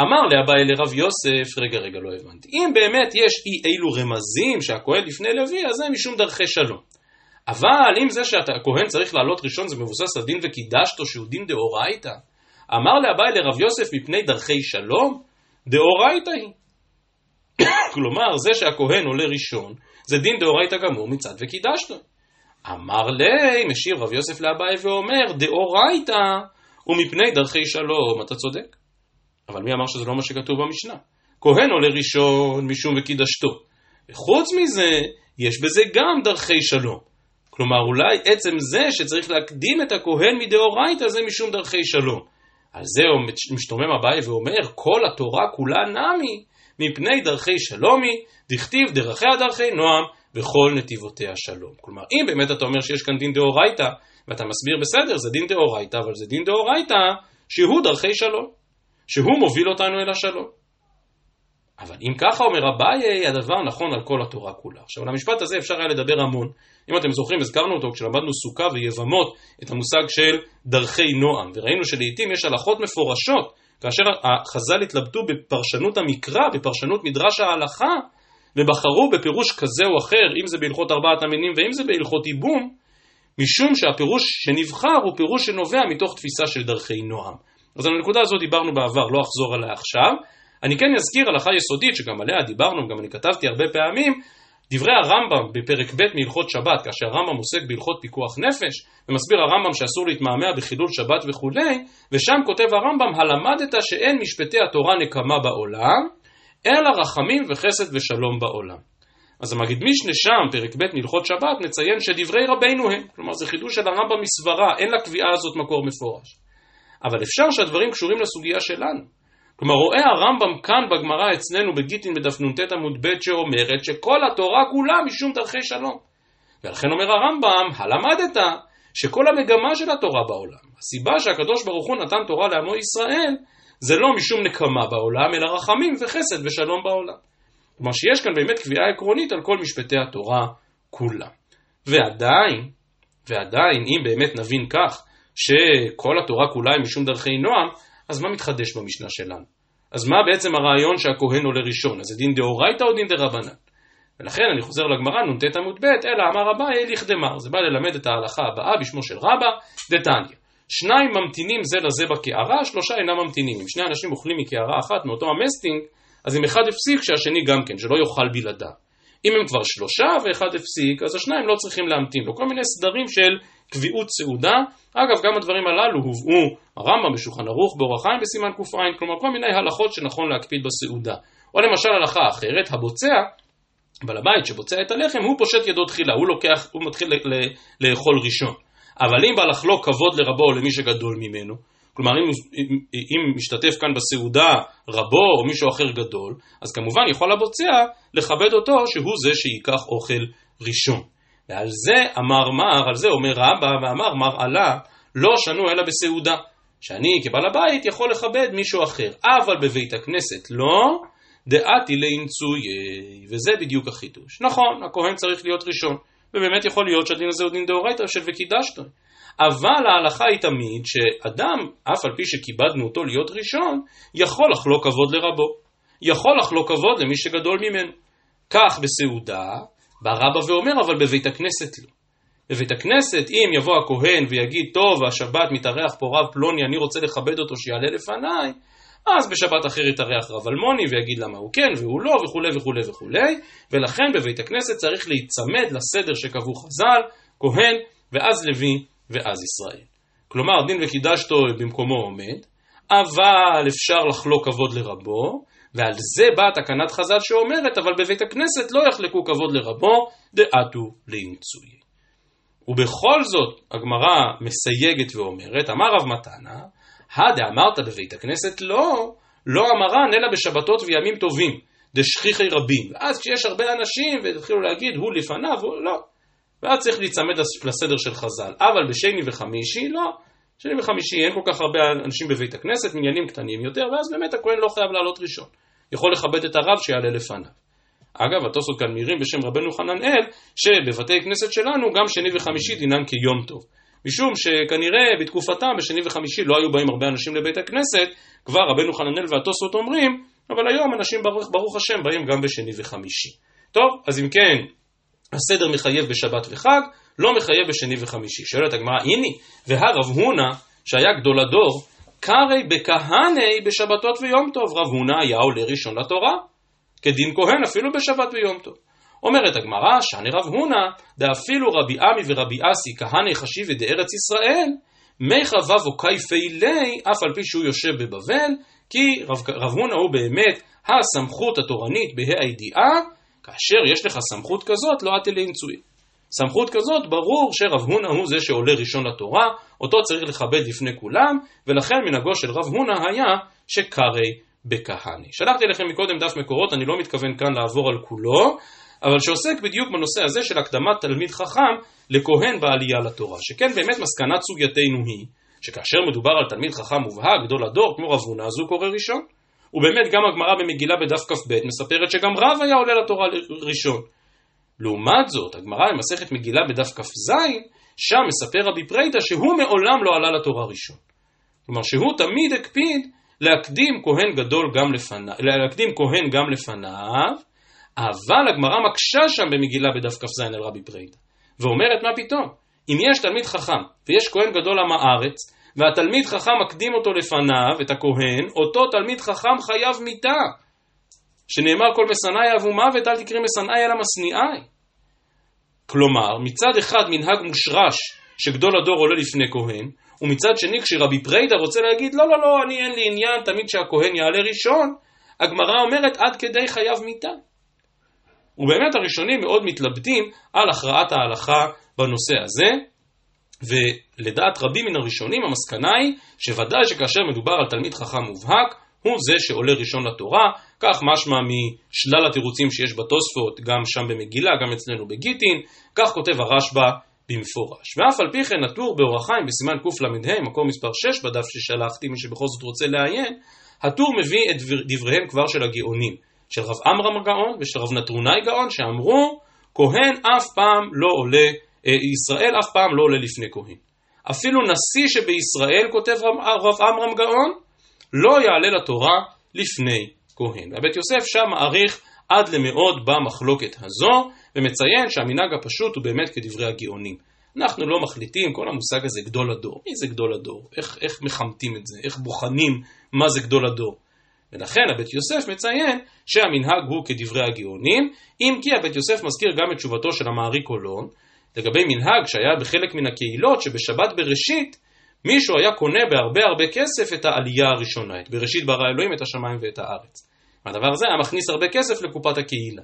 אמר לאביי לרב יוסף, רגע רגע לא הבנתי, אם באמת יש אי אילו רמזים שהכהן לפני לוי, אז זה משום דרכי שלום. אבל אם זה שהכהן צריך לעלות ראשון זה מבוסס על דין וקידשתו שהוא דין דאורייתא, אמר לאביי לרב יוסף מפני דרכי שלום, דאורייתא היא. כלומר, זה שהכהן עולה ראשון, זה דין דאורייתא גמור מצד וקידשתו. אמר לי, משיב רב יוסף לאביי ואומר, דאורייתא ומפני דרכי שלום, אתה צודק. אבל מי אמר שזה לא מה שכתוב במשנה? כהן עולה ראשון משום וקידשתו. וחוץ מזה, יש בזה גם דרכי שלום. כלומר, אולי עצם זה שצריך להקדים את הכהן מדאורייתא זה משום דרכי שלום. על זה משתומם אביי ואומר, כל התורה כולה נמי, מפני דרכי שלומי, דכתיב דרכיה דרכי נועם, וכל נתיבותיה שלום. כלומר, אם באמת אתה אומר שיש כאן דין דאורייתא, ואתה מסביר בסדר, זה דין דאורייתא, אבל זה דין דאורייתא שהוא דרכי שלום, שהוא מוביל אותנו אל השלום. אבל אם ככה אומר אביי, הדבר נכון על כל התורה כולה. עכשיו, על המשפט הזה אפשר היה לדבר המון. אם אתם זוכרים, הזכרנו אותו כשלמדנו סוכה ויבמות, את המושג של דרכי נועם, וראינו שלעיתים יש הלכות מפורשות כאשר החז"ל התלבטו בפרשנות המקרא, בפרשנות מדרש ההלכה, ובחרו בפירוש כזה או אחר, אם זה בהלכות ארבעת המינים ואם זה בהלכות ייבום, משום שהפירוש שנבחר הוא פירוש שנובע מתוך תפיסה של דרכי נועם. אז על הנקודה הזאת דיברנו בעבר, לא אחזור עליה עכשיו. אני כן אזכיר הלכה יסודית, שגם עליה דיברנו, גם אני כתבתי הרבה פעמים, דברי הרמב"ם בפרק ב' מהלכות שבת, כאשר הרמב"ם עוסק בהלכות פיקוח נפש, ומסביר הרמב"ם שאסור להתמהמה בחילול שבת וכולי, ושם כותב הרמב"ם, הלמדת שאין משפטי התורה נקמה בעולם, אלא רחמים וחסד ושלום בעולם. אז המגיד משנה שם, פרק ב' מהלכות שבת, מציין שדברי רבינו הם, כלומר זה חידוש של הרמב"ם מסברה, אין לקביעה הזאת מקור מפורש. אבל אפשר שהדברים קשורים לסוגיה שלנו. כלומר רואה הרמב"ם כאן בגמרא אצלנו בגיטין בדף נ"ט עמוד ב' שאומרת שכל התורה כולה משום דרכי שלום. ולכן אומר הרמב"ם, הלמדת שכל המגמה של התורה בעולם, הסיבה שהקדוש ברוך הוא נתן תורה לעמו ישראל, זה לא משום נקמה בעולם, אלא רחמים וחסד ושלום בעולם. כלומר שיש כאן באמת קביעה עקרונית על כל משפטי התורה כולם. ועדיין, ועדיין, אם באמת נבין כך, שכל התורה כולה היא משום דרכי נועם, אז מה מתחדש במשנה שלנו? אז מה בעצם הרעיון שהכהן עולה ראשון? אז זה דין דאורייתא או דין דרבנן? ולכן אני חוזר לגמרא נ"ט עמוד ב', אלא אמר אביי לכדמר. זה בא ללמד את ההלכה הבאה בשמו של רבא, דתניא. שניים ממתינים זה לזה בקערה, שלושה אינם ממתינים. אם שני אנשים אוכלים מקערה אחת מאותו המסטינג, אז אם אחד הפסיק, שהשני גם כן, שלא יאכל בלעדיו. אם הם כבר שלושה ואחד הפסיק, אז השניים לא צריכים להמתין לו. כל מיני סדרים של קביעות סעודה. אגב, גם הדברים הללו הובאו הרמב"ם בשולחן ערוך, באורח חיים בסימן ק"ע, כלומר כל מיני הלכות שנכון להקפיד בסעודה. או למשל הלכה אחרת, הבוצע, בעל הבית שבוצע את הלחם, הוא פושט ידו תחילה, הוא לוקח, הוא מתחיל לאכול ראשון. אבל אם בא לחלוק כבוד לרבו או למי שגדול ממנו, כלומר אם, אם, אם משתתף כאן בסעודה רבו או מישהו אחר גדול, אז כמובן יכול הבוצע לכבד אותו שהוא זה שייקח אוכל ראשון. ועל זה אמר מר, על זה אומר רבא ואמר מר עלה, לא שנו אלא בסעודה. שאני כבעל הבית יכול לכבד מישהו אחר, אבל בבית הכנסת לא, דעתי לאמצויי, וזה בדיוק החידוש. נכון, הכהן צריך להיות ראשון, ובאמת יכול להיות שהדין הזה הוא דין דאורייתא של וקידשתו. אבל ההלכה היא תמיד שאדם, אף על פי שכיבדנו אותו להיות ראשון, יכול לחלוק כבוד לרבו. יכול לחלוק כבוד למי שגדול ממנו. כך בסעודה, בא רבא ואומר, אבל בבית הכנסת לא. בבית הכנסת, אם יבוא הכהן ויגיד, טוב, השבת מתארח פה רב פלוני, אני רוצה לכבד אותו שיעלה לפניי, אז בשבת אחר יתארח רב אלמוני ויגיד למה הוא כן והוא לא וכולי וכולי וכולי, ולכן בבית הכנסת צריך להיצמד לסדר שקבעו חז"ל, כהן ואז לוי ואז ישראל. כלומר, דין וקידשתו במקומו עומד, אבל אפשר לחלוק כבוד לרבו, ועל זה באה תקנת חז"ל שאומרת, אבל בבית הכנסת לא יחלקו כבוד לרבו, דעתו לאמצוי. ובכל זאת, הגמרא מסייגת ואומרת, אמר רב מתנה, הדאמרת בבית הכנסת לא, לא אמרן אלא בשבתות וימים טובים, דשכיחי רבים. ואז כשיש הרבה אנשים והתחילו להגיד הוא לפניו, הוא לא. ואז צריך להיצמד לסדר של חז"ל. אבל בשני וחמישי לא. שני וחמישי אין כל כך הרבה אנשים בבית הכנסת, מניינים קטנים יותר, ואז באמת הכהן לא חייב לעלות ראשון. יכול לכבד את הרב שיעלה לפניו. אגב, התוספות כאן מירים בשם רבנו חננאל, שבבתי כנסת שלנו גם שני וחמישי דינם כיום טוב. משום שכנראה בתקופתם, בשני וחמישי, לא היו באים הרבה אנשים לבית הכנסת, כבר רבנו חננאל והתוספות אומרים, אבל היום אנשים ברוך, ברוך השם באים גם בשני וחמישי. טוב, אז אם כן, הסדר מחייב בשבת וחג, לא מחייב בשני וחמישי. שואלת הגמרא, הנה, והרב הונא, שהיה גדול הדור, קרי בכהני בשבתות ויום טוב. רב הונא היה עולה ראשון לתורה, כדין כהן אפילו בשבת ויום טוב. אומרת הגמרא, שאני רב הונא, דאפילו רבי עמי ורבי אסי כהני חשיבי דארץ ישראל, מי חבב או קייפי לי, אף על פי שהוא יושב בבבל, כי רב, רב הונא הוא באמת הסמכות התורנית בה"א הידיעה, כאשר יש לך סמכות כזאת, לא עטי לאמצוי. סמכות כזאת, ברור שרב הונא הוא זה שעולה ראשון לתורה, אותו צריך לכבד לפני כולם, ולכן מנהגו של רב הונא היה שקרי בכהני. שלחתי לכם מקודם דף מקורות, אני לא מתכוון כאן לעבור על כולו, אבל שעוסק בדיוק בנושא הזה של הקדמת תלמיד חכם לכהן בעלייה לתורה. שכן באמת מסקנת סוגייתנו היא, שכאשר מדובר על תלמיד חכם מובהק, גדול הדור, כמו רב הונא, אז הוא קורא ראשון. ובאמת גם הגמרא במגילה בדף כ"ב מספרת שגם רב היה עולה לתורה ראשון. לעומת זאת, הגמרא במסכת מגילה בדף כ"ז, שם מספר רבי פרידא שהוא מעולם לא עלה לתורה ראשון. כלומר שהוא תמיד הקפיד להקדים כהן גדול גם לפניו, להקדים כהן גם לפניו, אבל הגמרא מקשה שם במגילה בדף כ"ז על רבי פרידא, ואומרת מה פתאום, אם יש תלמיד חכם ויש כהן גדול עם הארץ, והתלמיד חכם מקדים אותו לפניו, את הכהן, אותו תלמיד חכם חייב מיתה. שנאמר כל משנאי אבו מוות, אל תקריא משנאי אלא משניאי. כלומר, מצד אחד מנהג מושרש שגדול הדור עולה לפני כהן, ומצד שני כשרבי פריידה רוצה להגיד לא לא לא אני אין לי עניין תמיד שהכהן יעלה ראשון, הגמרא אומרת עד כדי חייב מיתה. ובאמת הראשונים מאוד מתלבטים על הכרעת ההלכה בנושא הזה, ולדעת רבים מן הראשונים המסקנה היא שוודאי שכאשר מדובר על תלמיד חכם מובהק, הוא זה שעולה ראשון לתורה, כך משמע משלל התירוצים שיש בתוספות, גם שם במגילה, גם אצלנו בגיטין, כך כותב הרשב"א במפורש. ואף על פי כן הטור באורח חיים בסימן קל"ה, מקום מספר 6 בדף ששלחתי, מי שבכל זאת רוצה לעיין, הטור מביא את דבריהם כבר של הגאונים, של רב עמרם גאון ושל רב נטרונאי גאון, שאמרו, כהן אף פעם לא עולה, ישראל אף פעם לא עולה לפני כהן. אפילו נשיא שבישראל, כותב רב עמרם גאון, לא יעלה לתורה לפני כהן. והבית יוסף שם מעריך עד למאוד במחלוקת הזו, ומציין שהמנהג הפשוט הוא באמת כדברי הגאונים. אנחנו לא מחליטים, כל המושג הזה גדול הדור. מי זה גדול הדור? איך, איך מחמתים את זה? איך בוחנים מה זה גדול הדור? ולכן הבית יוסף מציין שהמנהג הוא כדברי הגאונים, אם כי הבית יוסף מזכיר גם את תשובתו של המעריק קולון, לגבי מנהג שהיה בחלק מן הקהילות שבשבת בראשית מישהו היה קונה בהרבה הרבה כסף את העלייה הראשונה, את בראשית ברא אלוהים את השמיים ואת הארץ. והדבר הזה היה מכניס הרבה כסף לקופת הקהילה.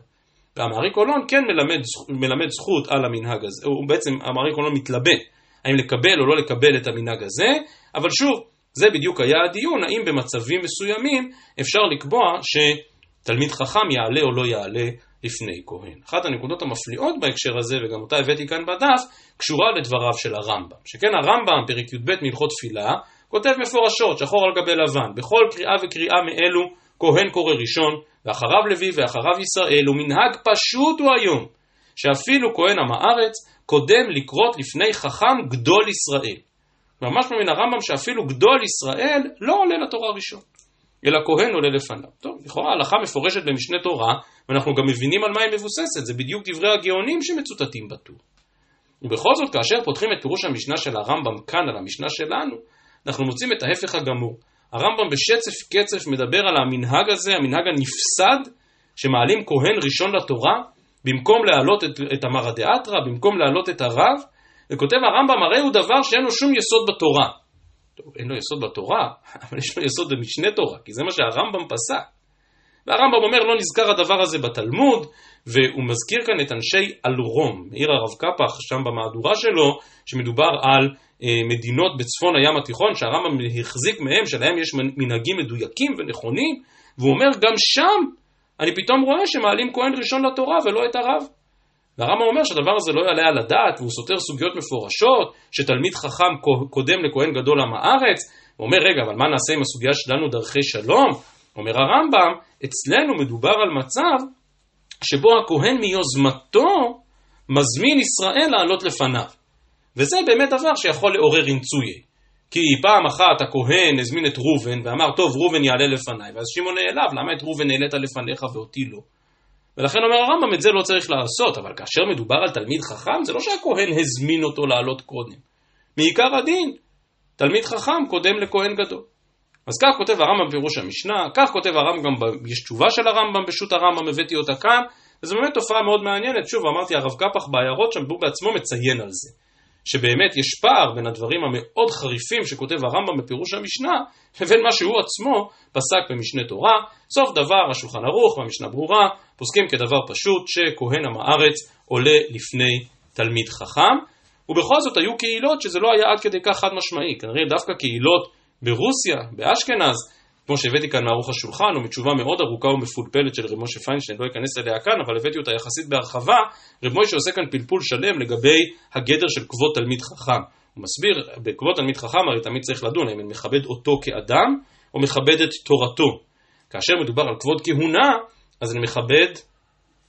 והמעריק קולון כן מלמד, מלמד זכות על המנהג הזה, הוא בעצם, המעריק קולון מתלבט האם לקבל או לא לקבל את המנהג הזה, אבל שוב, זה בדיוק היה הדיון, האם במצבים מסוימים אפשר לקבוע שתלמיד חכם יעלה או לא יעלה לפני כהן. אחת הנקודות המפליאות בהקשר הזה, וגם אותה הבאתי כאן בדף, קשורה לדבריו של הרמב"ם. שכן הרמב"ם, פרק י"ב מהלכות תפילה, כותב מפורשות, שחור על גבי לבן, בכל קריאה וקריאה מאלו, כהן קורא ראשון, ואחריו לוי ואחריו ישראל, ומנהג פשוט הוא היום, שאפילו כהן עם הארץ, קודם לקרות לפני חכם גדול ישראל. ממש מן הרמב"ם שאפילו גדול ישראל לא עולה לתורה ראשון, אלא כהן עולה לפניו. טוב, לכאורה הלכה מפורשת במשנה תורה, ואנחנו גם מבינים על מה היא מבוססת, זה בדיוק דברי הגאונים שמצוטטים בטור. ובכל זאת, כאשר פותחים את פירוש המשנה של הרמב"ם כאן על המשנה שלנו, אנחנו מוצאים את ההפך הגמור. הרמב"ם בשצף קצף מדבר על המנהג הזה, המנהג הנפסד, שמעלים כהן ראשון לתורה, במקום להעלות את, את המרא דאתרא, במקום להעלות את הרב, וכותב הרמב"ם, הרי הוא דבר שאין לו שום יסוד בתורה. טוב, אין לו יסוד בתורה, אבל יש לו יסוד במשנה תורה, כי זה מה שהרמב"ם פסק. והרמב"ם אומר, לא נזכר הדבר הזה בתלמוד, והוא מזכיר כאן את אנשי אלרום, מעיר הרב קפח, שם במהדורה שלו, שמדובר על אה, מדינות בצפון הים התיכון, שהרמב"ם החזיק מהם, שלהם יש מנהגים מדויקים ונכונים, והוא אומר, גם שם אני פתאום רואה שמעלים כהן ראשון לתורה ולא את הרב. והרמב"ם אומר שהדבר הזה לא יעלה על הדעת, והוא סותר סוגיות מפורשות, שתלמיד חכם קודם לכהן גדול עם הארץ. הוא אומר, רגע, אבל מה נעשה עם הסוגיה שלנו דרכי שלום? אומר הרמב"ם, אצלנו מדובר על מצב שבו הכהן מיוזמתו מזמין ישראל לעלות לפניו. וזה באמת דבר שיכול לעורר רנצויה. כי פעם אחת הכהן הזמין את ראובן ואמר, טוב, ראובן יעלה לפניי, ואז שמעון נעלב, למה את ראובן העלית לפניך ואותי לא? ולכן אומר הרמב"ם, את זה לא צריך לעשות, אבל כאשר מדובר על תלמיד חכם, זה לא שהכהן הזמין אותו לעלות קודם. מעיקר הדין, תלמיד חכם קודם לכהן גדול. אז כך כותב הרמב"ם בפירוש המשנה, כך כותב הרמב"ם, יש תשובה של הרמב"ם בשו"ת הרמב"ם, הבאתי אותה כאן, וזו באמת תופעה מאוד מעניינת. שוב, אמרתי, הרב קפח בעיירות שם, הוא בעצמו מציין על זה. שבאמת יש פער בין הדברים המאוד חריפים שכותב הרמב"ם בפירוש המשנה, לבין מה שהוא עצמו פסק במשנה תורה. סוף דבר, השולחן ערוך והמשנה ברורה, פוסקים כדבר פשוט, שכהן עם הארץ עולה לפני תלמיד חכם. ובכל זאת היו קהילות שזה לא היה עד כדי כך חד משמעי, כנראה דווקא קהילות ברוסיה, באשכנז, כמו שהבאתי כאן מערוך השולחן, או מתשובה מאוד ארוכה ומפולפלת של רב משה פיינשטיין, לא אכנס אליה כאן, אבל הבאתי אותה יחסית בהרחבה, רב משה עושה כאן פלפול שלם לגבי הגדר של כבוד תלמיד חכם. הוא מסביר, בכבוד תלמיד חכם הרי תמיד צריך לדון האם אני מכבד אותו כאדם, או מכבד את תורתו. כאשר מדובר על כבוד כהונה, אז אני מכבד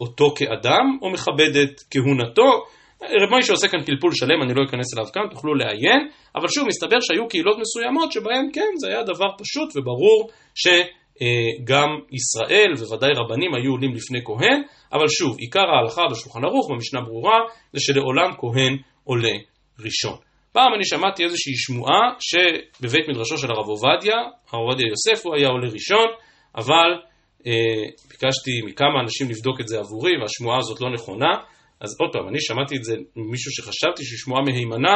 אותו כאדם, או מכבד את כהונתו, רב מוישה עושה כאן פלפול שלם, אני לא אכנס אליו כאן, תוכלו לעיין, אבל שוב, מסתבר שהיו קהילות מסוימות שבהן כן, זה היה דבר פשוט וברור שגם ישראל, וודאי רבנים, היו עולים לפני כהן, אבל שוב, עיקר ההלכה בשולחן ערוך, במשנה ברורה, זה שלעולם כהן עולה ראשון. פעם אני שמעתי איזושהי שמועה שבבית מדרשו של הרב עובדיה, הרב עובדיה יוסף הוא היה עולה ראשון, אבל אה, ביקשתי מכמה אנשים לבדוק את זה עבורי, והשמועה הזאת לא נכונה. אז עוד פעם, אני שמעתי את זה ממישהו שחשבתי שהיא שמועה מהימנה,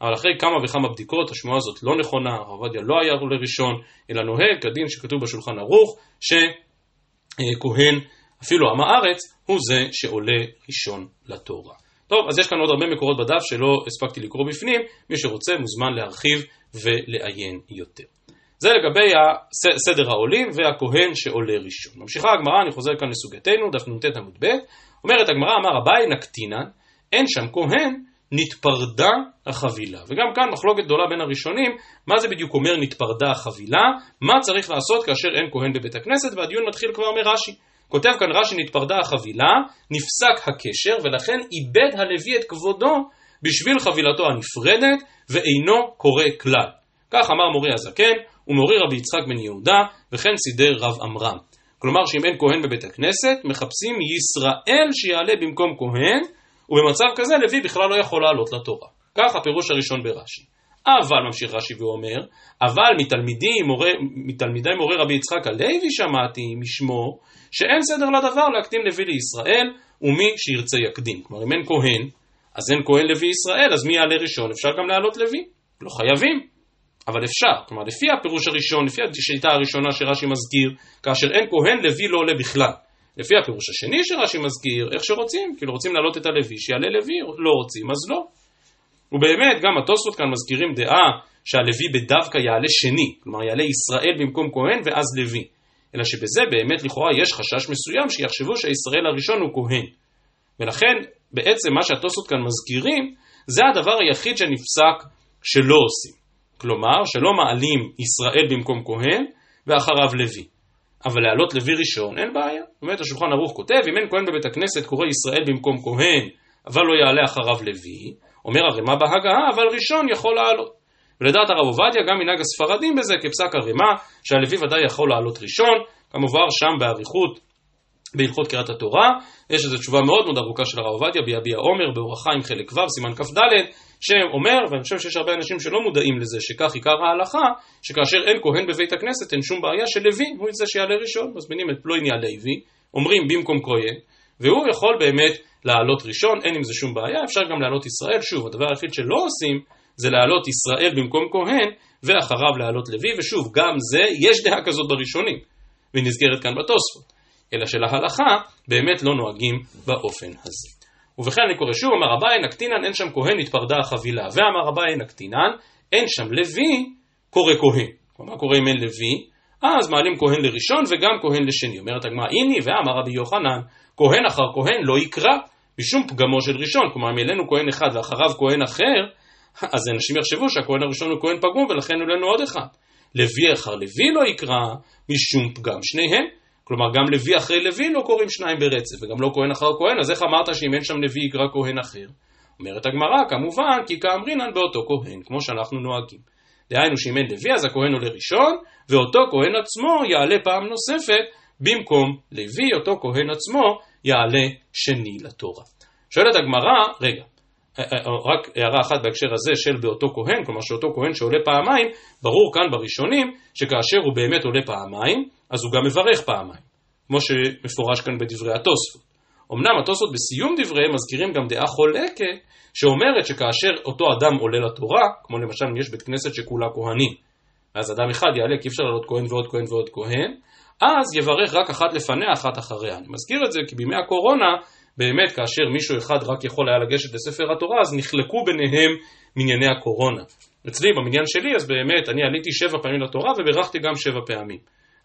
אבל אחרי כמה וכמה בדיקות השמועה הזאת לא נכונה, הרב עובדיה לא היה עולה ראשון, אלא נוהג כדין שכתוב בשולחן ערוך, שכהן, אפילו עם הארץ, הוא זה שעולה ראשון לתורה. טוב, אז יש כאן עוד הרבה מקורות בדף שלא הספקתי לקרוא בפנים, מי שרוצה מוזמן להרחיב ולעיין יותר. זה לגבי סדר העולים והכהן שעולה ראשון. ממשיכה הגמרא, אני חוזר כאן לסוגייתנו, דף נ"ט עמוד ב', אומרת הגמרא, אמר אביי נקטינן, אין שם כהן, נתפרדה החבילה. וגם כאן מחלוקת גדולה בין הראשונים, מה זה בדיוק אומר נתפרדה החבילה, מה צריך לעשות כאשר אין כהן בבית הכנסת, והדיון מתחיל כבר מרש"י. כותב כאן רש"י נתפרדה החבילה, נפסק הקשר, ולכן איבד הלוי את כבודו בשביל חבילתו הנפרדת, ואינו קורא כלל. כך אמר מורי הזקן, ומורי רבי יצחק בן יהודה, וכן סידר רב עמרם. כלומר שאם אין כהן בבית הכנסת, מחפשים ישראל שיעלה במקום כהן, ובמצב כזה לוי בכלל לא יכול לעלות לתורה. כך הפירוש הראשון ברש"י. אבל, ממשיך רש"י ואומר, אבל מתלמידי מורה, מתלמידי מורה רבי יצחק הלוי שמעתי משמו, שאין סדר לדבר להקדים לוי לישראל, ומי שירצה יקדים. כלומר, אם אין כהן, אז אין כהן לוי ישראל, אז מי יעלה ראשון? אפשר גם להעלות לוי. לא חייבים, אבל אפשר. כלומר, לפי הפירוש הראשון, לפי השיטה הראשונה שרש"י מזכיר, כאשר אין כהן, לוי לא עולה בכלל. לפי הפירוש השני שרש"י מזכיר, איך שרוצים, כאילו רוצים להעלות את הלוי, שיעלה לוי, לא רוצים, אז לא. ובאמת, גם התוספות כאן מזכירים דעה שהלוי בדווקא יעלה שני, כלומר יעלה ישראל במקום כהן ואז לוי. אלא שבזה באמת לכאורה יש חשש מסוים שיחשבו שהישראל הראשון הוא כהן. ולכן בעצם מה שהתוספות כאן מזכירים, זה הדבר היחיד שנפסק שלא עושים. כלומר, שלא מעלים ישראל במקום כהן ואחריו לוי. אבל להעלות לוי ראשון אין בעיה. באמת השולחן ערוך כותב, אם אין כהן בבית הכנסת קורא ישראל במקום כהן, אבל לא יעלה אחריו לוי, אומר הרמ"א בהגהה, אבל ראשון יכול לעלות. ולדעת הרב עובדיה גם מנהג הספרדים בזה כפסק הרמ"א, שהלוי ודאי יכול לעלות ראשון, כמובן שם באריכות בהלכות קריאת התורה, יש איזו תשובה מאוד מאוד ארוכה של הרב עובדיה ביביע עומר, באורח חיים חלק ו', סימן כ"ד, שאומר, ואני חושב שיש הרבה אנשים שלא מודעים לזה, שכך עיקר ההלכה, שכאשר אין כהן בבית הכנסת אין שום בעיה שלוי הוא זה שיעלה ראשון, מזמינים את פלויניה לוי, אומרים במקום כהן, והוא יכול באמת לעלות ראשון, אין עם זה שום בעיה, אפשר גם לעלות ישראל, שוב, הדבר היחיד שלא עושים, זה לעלות ישראל במקום כהן, ואחריו לעלות לוי, ושוב, גם זה, יש דעה כזאת בראשונים, והיא נזכרת כאן בתוספות. אלא שלהלכה באמת לא נוהגים באופן הזה. ובכן אני קורא שוב, אמר אביי נקטינן אין שם כהן התפרדה החבילה, ואמר אביי נקטינן אין שם לוי קורא כהן. מה קורה אם אין לוי? אז מעלים כהן לראשון וגם כהן לשני. אומרת הגמרא, הנה ואמר רבי יוחנן, כהן אחר כהן לא יקרא משום פגמו של ראשון. כלומר, אם העלינו כהן אחד ואחריו כהן אחר, אז אנשים יחשבו שהכהן הראשון הוא כהן פגום ולכן העלינו עוד אחד. לוי אחר לוי לא יקרא משום פגם שניהם. כלומר, גם לוי אחרי לוי לא קוראים שניים ברצף, וגם לא כהן אחר כהן, אז איך אמרת שאם אין שם לוי יקרא כהן אחר? אומרת הגמרא, כמובן, כי כאמרינן באותו כהן, כמו שאנחנו נוהגים. דהיינו שאם אין לוי, אז הכהן עולה ראשון, ואותו כהן עצמו יעלה פעם נוספת, במקום לוי, אותו כהן עצמו יעלה שני לתורה. שואלת הגמרא, רגע, אה, אה, רק הערה אחת בהקשר הזה של באותו כהן, כלומר שאותו כהן שעולה פעמיים, ברור כאן בראשונים שכאשר הוא באמת עולה פעמיים, אז הוא גם מברך פעמיים, כמו שמפורש כאן בדברי התוספות. אמנם התוספות בסיום דבריהם מזכירים גם דעה חולקת, שאומרת שכאשר אותו אדם עולה לתורה, כמו למשל אם יש בית כנסת שכולה כהנים, אז אדם אחד יעלה כי אפשר לעלות כהן ועוד כהן ועוד כהן, אז יברך רק אחת לפניה, אחת אחריה. אני מזכיר את זה כי בימי הקורונה, באמת כאשר מישהו אחד רק יכול היה לגשת לספר התורה, אז נחלקו ביניהם מנייני הקורונה. אצלי, במניין שלי, אז באמת, אני עליתי שבע פעמים לתורה וברכתי גם שבע פעמים.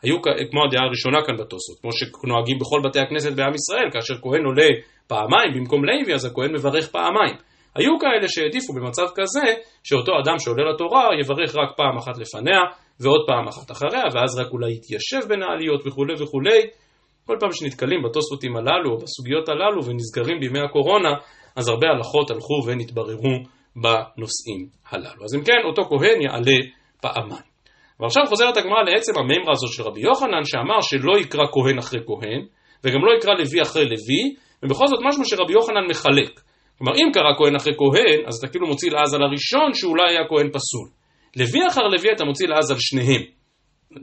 היו כמו הדעה הראשונה כאן בתוספות, כמו שנוהגים בכל בתי הכנסת בעם ישראל, כאשר כהן עולה פעמיים במקום לוי, אז הכהן מברך פעמיים. היו כאלה שהעדיפו במצב כזה, שאותו אדם שעולה לתורה יברך רק פעם אחת לפניה, ועוד פעם אחת אחריה, ואז רק אולי יתיישב בין העליות וכולי וכולי. כל פעם שנתקלים בתוספותים הללו, או בסוגיות הללו, ונזכרים בימי הקורונה, אז הרבה הלכות הלכו ונתבררו בנושאים הללו. אז אם כן, אותו כהן יעלה פעמיים. ועכשיו חוזרת הגמרא לעצם המימרה הזאת של רבי יוחנן, שאמר שלא יקרא כהן אחרי כהן, וגם לא יקרא לוי אחרי לוי, ובכל זאת משמע שרבי יוחנן מחלק. כלומר, אם קרא כהן אחרי כהן, אז אתה כאילו מוציא לעז על הראשון, שאולי היה כהן פסול. לוי אחר לוי אתה מוציא לעז על שניהם.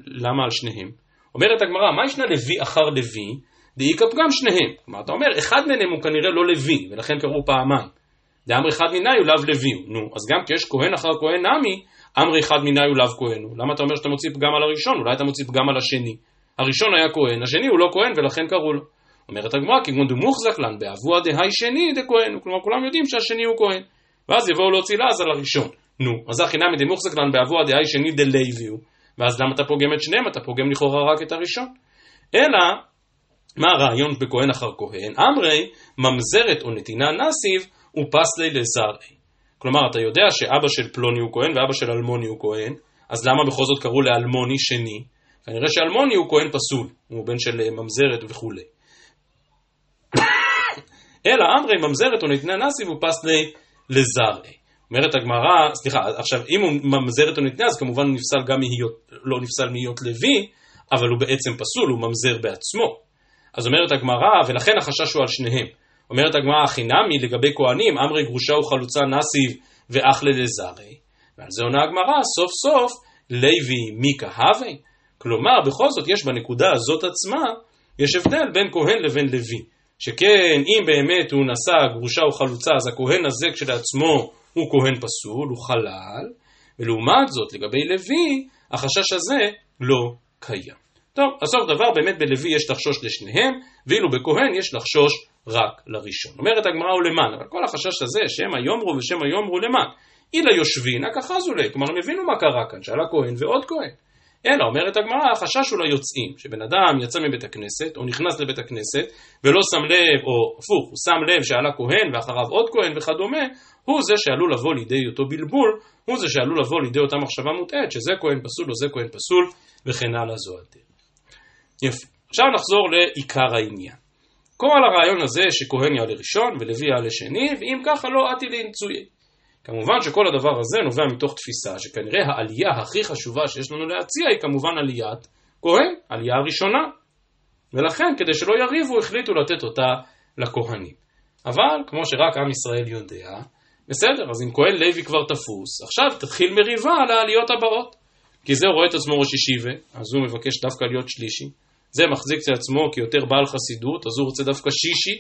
למה על שניהם? אומרת הגמרא, מה ישנה לוי אחר לוי? דאיכא פגם שניהם. כלומר, אתה אומר, אחד מהם הוא כנראה לא לוי, ולכן קראו פעמיים. דאמר אחד מיני הוא לאו לוי. נו, אז גם כשיש כהן אחר כהן נמי, אמרי אחד מיני הוא לאו כהן הוא. למה אתה אומר שאתה מוציא פגם על הראשון? אולי אתה מוציא פגם על השני. הראשון היה כהן, השני הוא לא כהן ולכן קראו לו. אומרת הגמרא, כגון דמוחזק לן באבוה דהי שני דכהן, כלומר כולם יודעים שהשני הוא כהן. ואז יבואו להוציא לעז על הראשון. נו, אז הכי נמי דמוחזק לן באבוה דהי שני דלוי הוא. ואז למה אתה פוגם את שניהם? אתה פוגם לכאורה רק את הראשון. אלא, מה הרעיון בכהן אחר כהן? אמרי, ממזרת או נתינה נסיב, ופסלי לזרעי. כלומר, אתה יודע שאבא של פלוני הוא כהן ואבא של אלמוני הוא כהן, אז למה בכל זאת קראו לאלמוני שני? כנראה שאלמוני הוא כהן פסול, הוא בן של ממזרת וכולי. אלא אמרי ממזרת או נתינה נסיב ופסלי לזרעי. אומרת הגמרא, סליחה, עכשיו אם הוא ממזר את הנתנה אז כמובן הוא נפסל גם מהיות, לא נפסל מהיות לוי, אבל הוא בעצם פסול, הוא ממזר בעצמו. אז אומרת הגמרא, ולכן החשש הוא על שניהם. אומרת הגמרא, חינמי לגבי כהנים, אמרי גרושה וחלוצה נסיב ואחלה לזרי. ועל זה עונה הגמרא, סוף סוף, לוי מיקה הווה. כלומר, בכל זאת יש בנקודה הזאת עצמה, יש הבדל בין כהן לבין לוי. שכן, אם באמת הוא נשא גרושה או חלוצה, אז הכהן הזה כשלעצמו הוא כהן פסול, הוא חלל, ולעומת זאת, לגבי לוי, החשש הזה לא קיים. טוב, הסוף דבר באמת בלוי יש לחשוש לשניהם, ואילו בכהן יש לחשוש רק לראשון. אומרת הגמרא הוא למען, אבל כל החשש הזה, שמא יאמרו ושמא יאמרו למען. אילה יושבין, הכחזו ליה, כלומר הם הבינו מה קרה כאן, שעלה כהן ועוד כהן. אלא, אומרת הגמרא, החשש הוא ליוצאים, שבן אדם יצא מבית הכנסת, או נכנס לבית הכנסת, ולא שם לב, או הפוך, הוא שם לב שעלה כהן, ואחריו עוד כהן וכדומה, הוא זה שעלול לבוא לידי אותו בלבול, הוא זה שעלול לבוא לידי אותה מחשבה מוטעית, שזה כהן פסול או זה כהן פסול, וכן הלאה זו הדרך. יפה. עכשיו נחזור לעיקר העניין. כל הרעיון הזה שכהן יעלה ראשון ולוי יעלה שני, ואם ככה לא עתי לנצויי. כמובן שכל הדבר הזה נובע מתוך תפיסה שכנראה העלייה הכי חשובה שיש לנו להציע היא כמובן עליית כהן, עלייה הראשונה. ולכן כדי שלא יריבו החליטו לתת אותה לכהנים. אבל כמו שרק עם ישראל יודע, בסדר, אז אם כהן לוי כבר תפוס, עכשיו תתחיל מריבה על העליות הבאות. כי זה רואה את עצמו ראש ישיבה, אז הוא מבקש דווקא להיות שלישי. זה מחזיק את עצמו כיותר בעל חסידות, אז הוא רוצה דווקא שישי.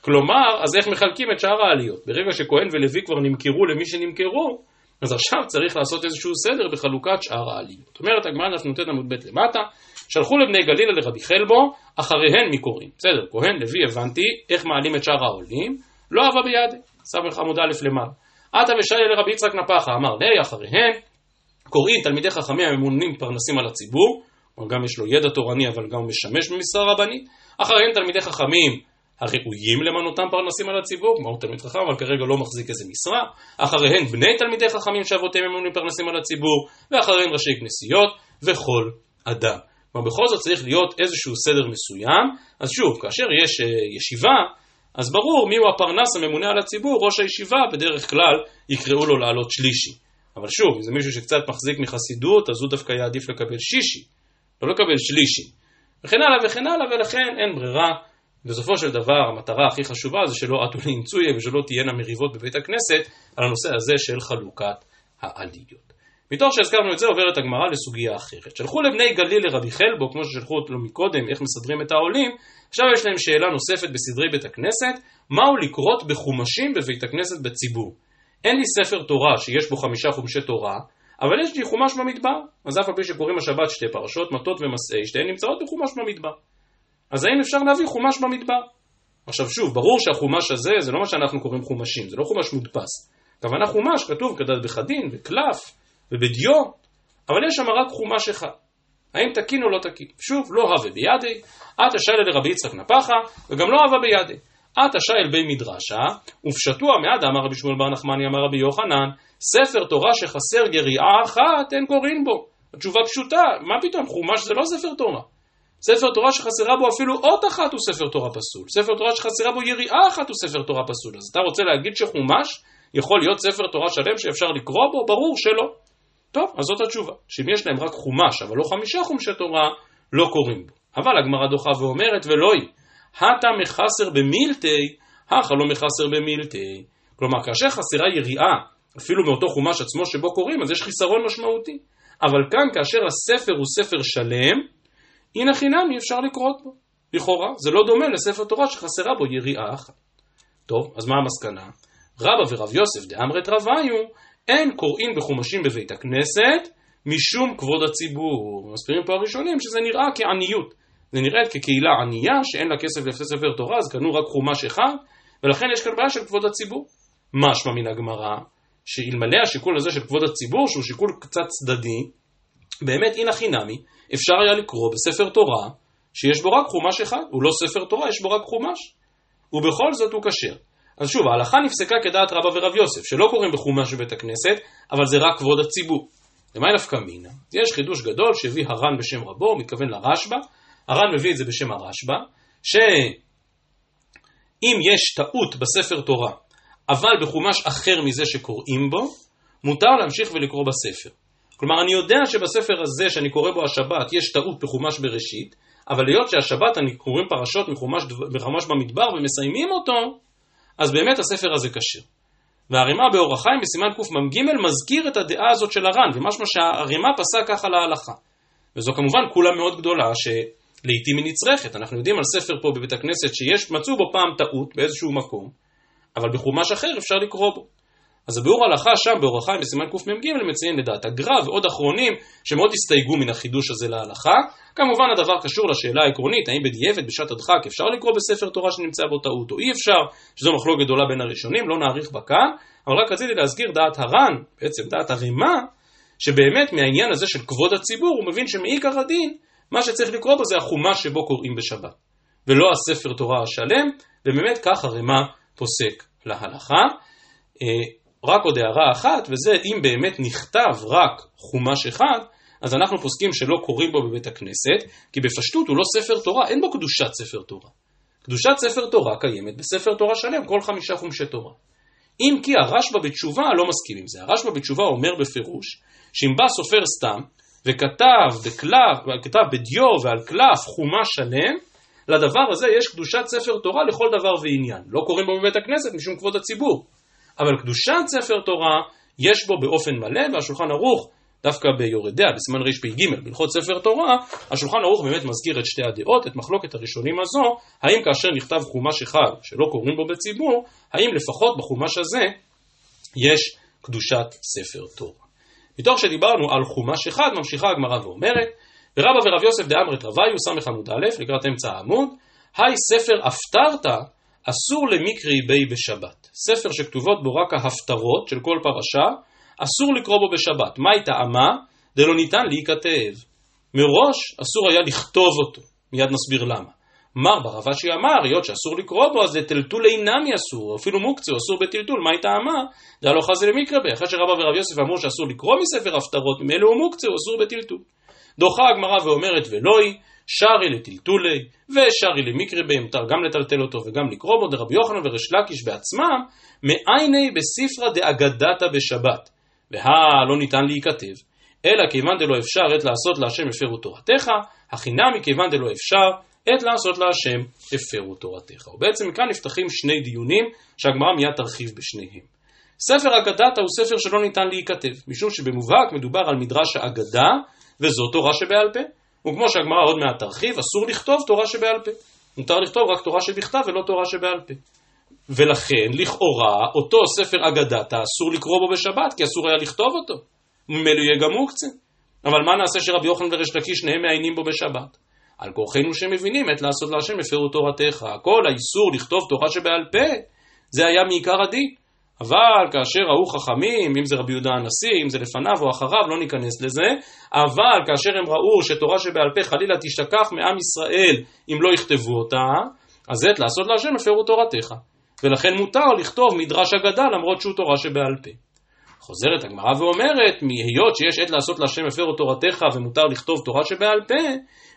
כלומר, אז איך מחלקים את שאר העליות? ברגע שכהן ולוי כבר נמכרו למי שנמכרו, אז עכשיו צריך לעשות איזשהו סדר בחלוקת שאר העליות. אומרת הגמרא דף נ"ט עמוד ב' למטה, שלחו לבני גלילה לרבי חלבו, אחריהן מי קוראים? בסדר, כהן, לוי, הבנתי, איך מעלים את שאר העולים? לא אהבה ביד, סמך עמוד א' למעלה. עתה ושי לרבי יצחק נפחה, אמר לי אחריהן, קוראים תלמידי חכמים הממונים פרנסים על הציבור, או גם יש לו ידע תורני אבל גם משמש במשרה רבנית, אחריהם תלמידי חכמים הראויים למנותם פרנסים על הציבור, כמו תלמיד חכם, אבל כרגע לא מחזיק איזה משרה, אחריהם בני תלמידי חכמים שאבותיהם ממונים פרנסים על הציבור, ואחריהם ראשי כנסיות, וכל אדם. כלומר בכל זאת צריך להיות איזשהו סדר מסוים, אז שוב, כאשר יש uh, ישיבה, אז ברור מיהו הפרנס הממונה על הציבור, ראש הישיבה בדרך כלל יקראו לו לעלות שלישי. אבל שוב, אם זה מישהו שקצת מחזיק מחסידות, אז הוא דווקא יעדיף לקבל שישי, לא לקבל שלישי. וכן הלאה וכן הלאה, ולכן אין ברירה. בסופו של דבר, המטרה הכי חשובה זה שלא עטו לאמצויה ושלא תהיינה מריבות בבית הכנסת על הנושא הזה של חלוקת העליות. מתוך שהזכרנו את זה עוברת הגמרא לסוגיה אחרת. שלחו לבני גליל לרבי חלבו, כמו ששלחו אותו מקודם, איך מסדרים את העולים, עכשיו יש להם שאלה נוספת בסדרי בית הכנסת, מהו לקרות בחומשים בבית הכנסת בציבור. אין לי ספר תורה שיש בו חמישה חומשי תורה, אבל יש לי חומש במדבר. אז אף על פי שקוראים השבת שתי פרשות, מטות ומסעי, שתיהן נמצאות בחומש במדבר. אז האם אפשר להביא חומש במדבר? עכשיו שוב, ברור שהחומש הזה זה לא מה שאנחנו קוראים חומשים, זה לא חומש מודפס. הכוונה חומש כתוב כדת בחדין, בקלף ובדיו, אבל יש שם רק חומש אחד. האם תקין או לא תקין? שוב, לא הווה בידי, עתה שיילה לרבי יצחק נפחה, וגם לא הווה בידי. עתה שייל בי מדרשה, ופשטוע מעד אמר רבי שמואל בר נחמני אמר רבי יוחנן, ספר תורה שחסר גריעה אחת, אין קוראים בו. התשובה פשוטה, מה פתאום, חומש זה לא ספר תורה. ספר תורה שחסרה בו אפילו אות אחת הוא ספר תורה פסול. ספר תורה שחסרה בו יריעה אחת הוא ספר תורה פסול. אז אתה רוצה להגיד שחומש יכול להיות ספר תורה שלם שאפשר לקרוא בו? ברור שלא. טוב, אז זאת התשובה. שאם יש להם רק חומש, אבל לא חמישה חומשי תורה, לא קוראים בו. אבל הגמרא דוחה ואומרת, ולא היא. הטה מחסר במילתי, הכה לא מחסר במילתי. כלומר, כאשר חסרה יריעה, אפילו מאותו חומש עצמו שבו קוראים, אז יש חיסרון משמעותי. אבל כאן, כאשר הספר הוא ספר שלם, הנה חינם אי אפשר לקרות בו. לכאורה, זה לא דומה לספר תורה שחסרה בו יריעה אחת. טוב, אז מה המסקנה? רבא ורב יוסף דאמרת רביו, אין קוראים בחומשים בבית הכנסת משום כבוד הציבור. מסבירים פה הראשונים שזה נראה כעניות. זה נראה כקהילה ענייה שאין לה כסף לפי ספר תורה, אז קנו רק חומש אחד, ולכן יש כאן בעיה של כבוד הציבור. משמע מן הגמרא, שאלמלא השיקול הזה של כבוד הציבור, שהוא שיקול קצת צדדי, באמת אין הכי נמי, אפשר היה לקרוא בספר תורה שיש בו רק חומש אחד, הוא לא ספר תורה, יש בו רק חומש, ובכל זאת הוא כשר. אז שוב, ההלכה נפסקה כדעת רבא ורב יוסף, שלא קוראים בחומש בבית הכנסת, אבל זה רק כבוד הציבור. למי נפקא מינה? יש חידוש גדול שהביא הר"ן בשם רבו, הוא מתכוון לרשב"א, הר"ן מביא את זה בשם הרשב"א, שאם יש טעות בספר תורה, אבל בחומש אחר מזה שקוראים בו, מותר להמשיך ולקרוא בספר. כלומר, אני יודע שבספר הזה שאני קורא בו השבת יש טעות בחומש בראשית, אבל היות שהשבת אני קוראים פרשות מחומש, מחומש במדבר ומסיימים אותו, אז באמת הספר הזה כשר. והרימה באור החיים בסימן קמ"ג מזכיר את הדעה הזאת של הר"ן, ומשמע שהרימה פסק ככה להלכה. וזו כמובן כולה מאוד גדולה, שלעיתים היא נצרכת. אנחנו יודעים על ספר פה בבית הכנסת שיש, מצאו בו פעם טעות באיזשהו מקום, אבל בחומש אחר אפשר לקרוא בו. אז הביאור הלכה שם באור החיים בסימן קמ"ג מציין לדעת הגר"א ועוד אחרונים שמאוד הסתייגו מן החידוש הזה להלכה. כמובן הדבר קשור לשאלה העקרונית, האם בדיעבד בשעת הדחק אפשר לקרוא בספר תורה שנמצא בו טעות או אי אפשר, שזו מחלוקת גדולה בין הראשונים, לא נאריך בה כאן, אבל רק רציתי להזכיר דעת הר"ן, בעצם דעת הרימה, שבאמת מהעניין הזה של כבוד הציבור הוא מבין שמעיקר הדין, מה שצריך לקרוא בו זה החומש שבו קוראים בשבת, ולא הספר תורה השלם, ובאמת כך הרימה פוסק להלכה. אה, רק עוד הערה אחת, וזה אם באמת נכתב רק חומש אחד, אז אנחנו פוסקים שלא קוראים בו בבית הכנסת, כי בפשטות הוא לא ספר תורה, אין בו קדושת ספר תורה. קדושת ספר תורה קיימת בספר תורה שלם, כל חמישה חומשי תורה. אם כי הרשב"א בתשובה לא מסכים עם זה. הרשב"א בתשובה אומר בפירוש, שאם בא סופר סתם, וכתב בקלף, כתב בדיו ועל קלף חומש שלם, לדבר הזה יש קדושת ספר תורה לכל דבר ועניין. לא קוראים בו בבית הכנסת משום כבוד הציבור. אבל קדושת ספר תורה יש בו באופן מלא, והשולחן ערוך, דווקא ביורדיה, בסימן רפ"ג, בהלכות ספר תורה, השולחן ערוך באמת מזכיר את שתי הדעות, את מחלוקת הראשונים הזו, האם כאשר נכתב חומש אחד שלא קוראים בו בציבור, האם לפחות בחומש הזה יש קדושת ספר תורה. מתוך שדיברנו על חומש אחד, ממשיכה הגמרא ואומרת, ורבא ורב יוסף דאמרת רביו ס"א לקראת אמצע העמוד, היי ספר הפטרת אסור למקרי בי בשבת. ספר שכתובות בו רק ההפטרות של כל פרשה, אסור לקרוא בו בשבת. מהי טעמה? דלא ניתן להיכתב. מראש אסור היה לכתוב אותו. מיד נסביר למה. מר ברבשי אמר, היות שאסור לקרוא בו, אז לטלטול אינמי אסור, אפילו מוקצה אסור בטלטול, מהי טעמה? דלא חזי למקרה בי. אחרי שרבא ורב יוסף אמרו שאסור לקרוא מספר הפטרות, ממילא הוא מוקצה, אסור בטלטול. דוחה הגמרא ואומרת ולואי, שרי לטלטולי, ושרי למקרה בי, מותר גם לטלטל אותו וגם לקרוא בו, דרבי יוחנן וריש לקיש בעצמם, מעייני בספרא דאגדתא בשבת, והא לא ניתן להיכתב, אלא כיוון דלא אפשר עת לעשות להשם הפרו תורתך, החינם מכיוון דלא אפשר עת לעשות להשם הפרו תורתך. ובעצם מכאן נפתחים שני דיונים שהגמרא מיד תרחיב בשניהם. ספר אגדתא הוא ספר שלא ניתן להיכתב, משום שבמובהק מדובר על מדרש האגדה, וזו תורה שבעל פה. וכמו שהגמרא עוד מעט תרחיב, אסור לכתוב תורה שבעל פה. מותר לכתוב רק תורה שבכתב ולא תורה שבעל פה. ולכן, לכאורה, אותו ספר אגדתא אסור לקרוא בו בשבת, כי אסור היה לכתוב אותו. ממילא יהיה גם מוקצה. אבל מה נעשה שרבי יוחנן וריש לקיש שניהם מעיינים בו בשבת? על כורחנו שמבינים עת לעשות להשם הפרו תורתך. כל האיסור לכתוב תורה שבעל פה, זה היה מעיקר הדין. אבל כאשר ראו חכמים, אם זה רבי יהודה הנשיא, אם זה לפניו או אחריו, לא ניכנס לזה, אבל כאשר הם ראו שתורה שבעל פה חלילה תשתכח מעם ישראל אם לא יכתבו אותה, אז עת לעשות להשם הפרו תורתך. ולכן מותר לכתוב מדרש אגדה למרות שהוא תורה שבעל פה. חוזרת הגמרא ואומרת, מהיות שיש עת לעשות להשם הפרו תורתך ומותר לכתוב תורה שבעל פה,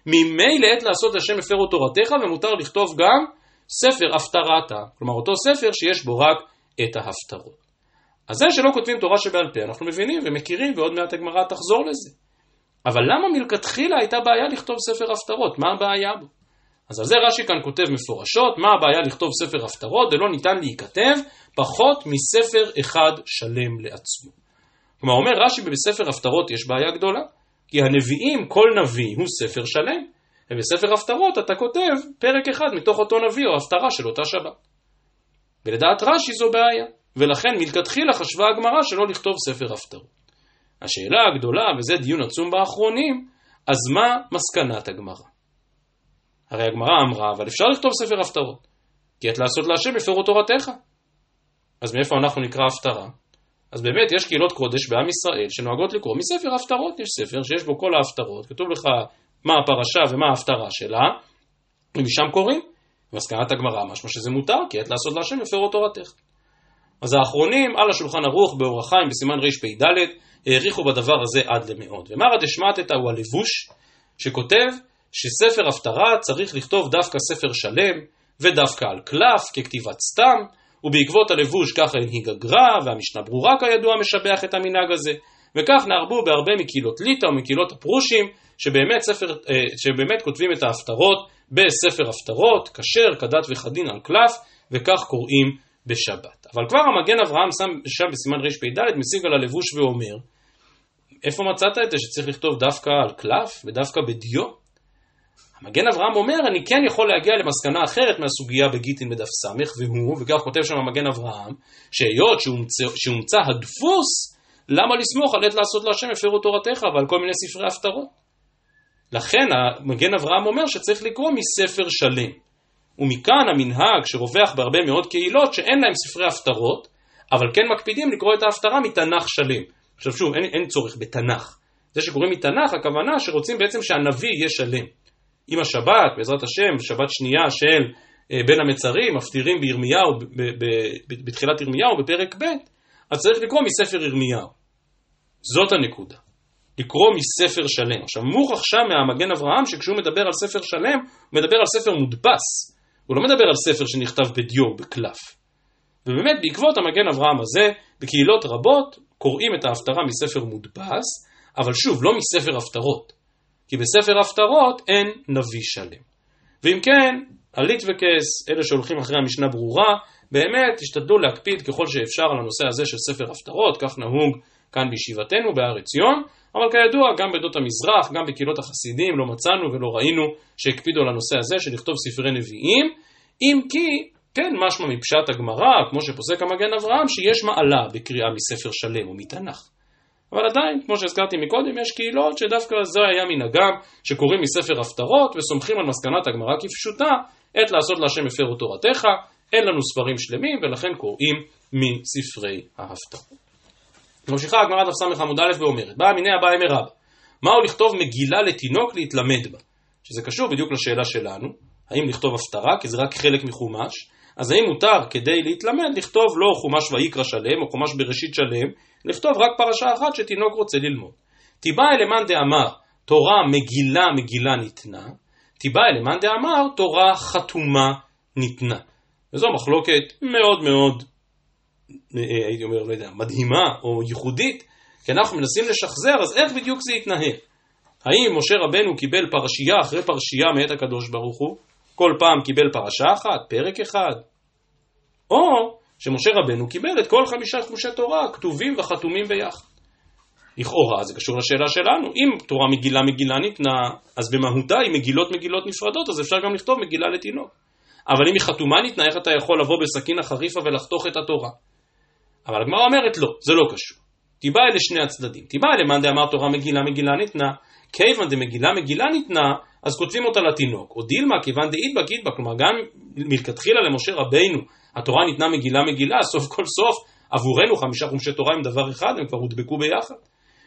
ממילא עת לעשות להשם הפרו תורתך ומותר לכתוב גם ספר הפטרתה. כלומר אותו ספר שיש בו רק את ההפטרות. אז זה שלא כותבים תורה שבעל פה, אנחנו מבינים ומכירים, ועוד מעט הגמרא תחזור לזה. אבל למה מלכתחילה הייתה בעיה לכתוב ספר הפטרות? מה הבעיה בו? אז על זה רש"י כאן כותב מפורשות, מה הבעיה לכתוב ספר הפטרות? זה לא ניתן להיכתב פחות מספר אחד שלם לעצמו. כלומר, אומר רש"י בספר הפטרות יש בעיה גדולה, כי הנביאים, כל נביא הוא ספר שלם, ובספר הפטרות אתה כותב פרק אחד מתוך אותו נביא או הפטרה של אותה שבת. ולדעת רש"י זו בעיה, ולכן מלכתחילה חשבה הגמרא שלא לכתוב ספר הפטרות. השאלה הגדולה, וזה דיון עצום באחרונים, אז מה מסקנת הגמרא? הרי הגמרא אמרה, אבל אפשר לכתוב ספר הפטרות, כי עת לעשות להשם הפרו תורתך. אז מאיפה אנחנו נקרא הפטרה? אז באמת יש קהילות קודש בעם ישראל שנוהגות לקרוא מספר הפטרות, יש ספר שיש בו כל ההפטרות, כתוב לך מה הפרשה ומה ההפטרה שלה, ומשם קוראים. מסקנת הגמרא משמע שזה מותר, כי עת לעשות להשם הפרו תורתך. אז האחרונים על השולחן ערוך באור החיים בסימן רפ"ד העריכו בדבר הזה עד למאוד. ומרא דשמטתא הוא הלבוש שכותב שספר הפטרה צריך לכתוב דווקא ספר שלם ודווקא על קלף ככתיבת סתם ובעקבות הלבוש ככה הנהיג הגר"א, והמשנה ברורה כידוע משבח את המנהג הזה, וכך נהרבו בהרבה מקהילות ליטא ומקהילות הפרושים, שבאמת, ספר, אה, שבאמת כותבים את ההפטרות בספר הפטרות, כשר, כדת וכדין על קלף, וכך קוראים בשבת. אבל כבר המגן אברהם שם שם בסימן רפ"ד משיג על הלבוש ואומר, איפה מצאת את זה שצריך לכתוב דווקא על קלף ודווקא בדיו? המגן אברהם אומר, אני כן יכול להגיע למסקנה אחרת מהסוגיה בגיטין בדף ס', והוא, וכך כותב שם המגן אברהם, שהיות שהומצא הדפוס, למה לסמוך על עת לעשות להשם הפרו תורתך ועל כל מיני ספרי הפטרות? לכן המגן אברהם אומר שצריך לקרוא מספר שלם. ומכאן המנהג שרווח בהרבה מאוד קהילות שאין להם ספרי הפטרות, אבל כן מקפידים לקרוא את ההפטרה מתנ"ך שלם. עכשיו שוב, אין, אין צורך בתנ"ך. זה שקוראים מתנ"ך, הכוונה שרוצים בעצם שהנביא יהיה שלם. עם השבת, בעזרת השם, שבת שנייה של אה, בין המצרים, מפטירים בירמיהו, בתחילת ירמיהו, בפרק ב', אז צריך לקרוא מספר ירמיהו. זאת הנקודה. לקרוא מספר שלם. עכשיו, מוכח שם מהמגן אברהם, שכשהוא מדבר על ספר שלם, הוא מדבר על ספר מודפס. הוא לא מדבר על ספר שנכתב בדיו, בקלף. ובאמת, בעקבות המגן אברהם הזה, בקהילות רבות קוראים את ההפטרה מספר מודפס, אבל שוב, לא מספר הפטרות. כי בספר הפטרות אין נביא שלם. ואם כן, עלית וכס, אלה שהולכים אחרי המשנה ברורה, באמת תשתדלו להקפיד ככל שאפשר על הנושא הזה של ספר הפטרות, כך נהוג כאן בישיבתנו בהר עציון, אבל כידוע גם בעדות המזרח, גם בקהילות החסידים לא מצאנו ולא ראינו שהקפידו על הנושא הזה של לכתוב ספרי נביאים, אם כי כן משמע מפשט הגמרא, כמו שפוסק המגן אברהם, שיש מעלה בקריאה מספר שלם או מתנ"ך. אבל עדיין, כמו שהזכרתי מקודם, יש קהילות שדווקא זה היה מנהגם, שקוראים מספר הפטרות וסומכים על מסקנת הגמרא כפשוטה, עת לעשות להשם הפרו תורתך, אין לנו ספרים שלמים ולכן קוראים מספרי ההפטרות. ממשיכה הגמרא דף ס' עמוד א' ואומרת, באה מיני הבאה אמר רבא, מהו לכתוב מגילה לתינוק להתלמד בה? שזה קשור בדיוק לשאלה שלנו, האם לכתוב הפטרה, כי זה רק חלק מחומש, אז האם מותר כדי להתלמד לכתוב לא חומש ויקרא שלם או חומש בראשית שלם, לכתוב רק פרשה אחת שתינוק רוצה ללמוד. תיבא אלמאן דאמר תורה מגילה מגילה ניתנה, תיבא אלמאן דאמר תורה חתומה ניתנה. וזו מחלוקת מאוד מאוד, אה, הייתי אומר, לא יודע, מדהימה או ייחודית, כי אנחנו מנסים לשחזר, אז איך בדיוק זה יתנהל? האם משה רבנו קיבל פרשייה אחרי פרשייה מאת הקדוש ברוך הוא? כל פעם קיבל פרשה אחת, פרק אחד? או שמשה רבנו קיבל את כל חמישה חומשי תורה, כתובים וחתומים ביחד. לכאורה זה קשור לשאלה שלנו, אם תורה מגילה מגילה ניתנה, אז במהותה היא מגילות מגילות נפרדות, אז אפשר גם לכתוב מגילה לתינוק. אבל אם היא חתומה ניתנה, איך אתה יכול לבוא בסכין החריפה ולחתוך את התורה? אבל הגמרא אומרת לא, זה לא קשור. תיבא אלה שני הצדדים. תיבא אלה מאן דאמר תורה מגילה מגילה ניתנה, כיוון דמגילה מגילה ניתנה, אז כותבים אותה לתינוק. או דילמה כיוון דאידבק אידבק, כלומר גם מלכתחילה למשה רבינו התורה ניתנה מגילה מגילה, סוף כל סוף עבורנו חמישה חומשי תורה עם דבר אחד, הם כבר הודבקו ביחד.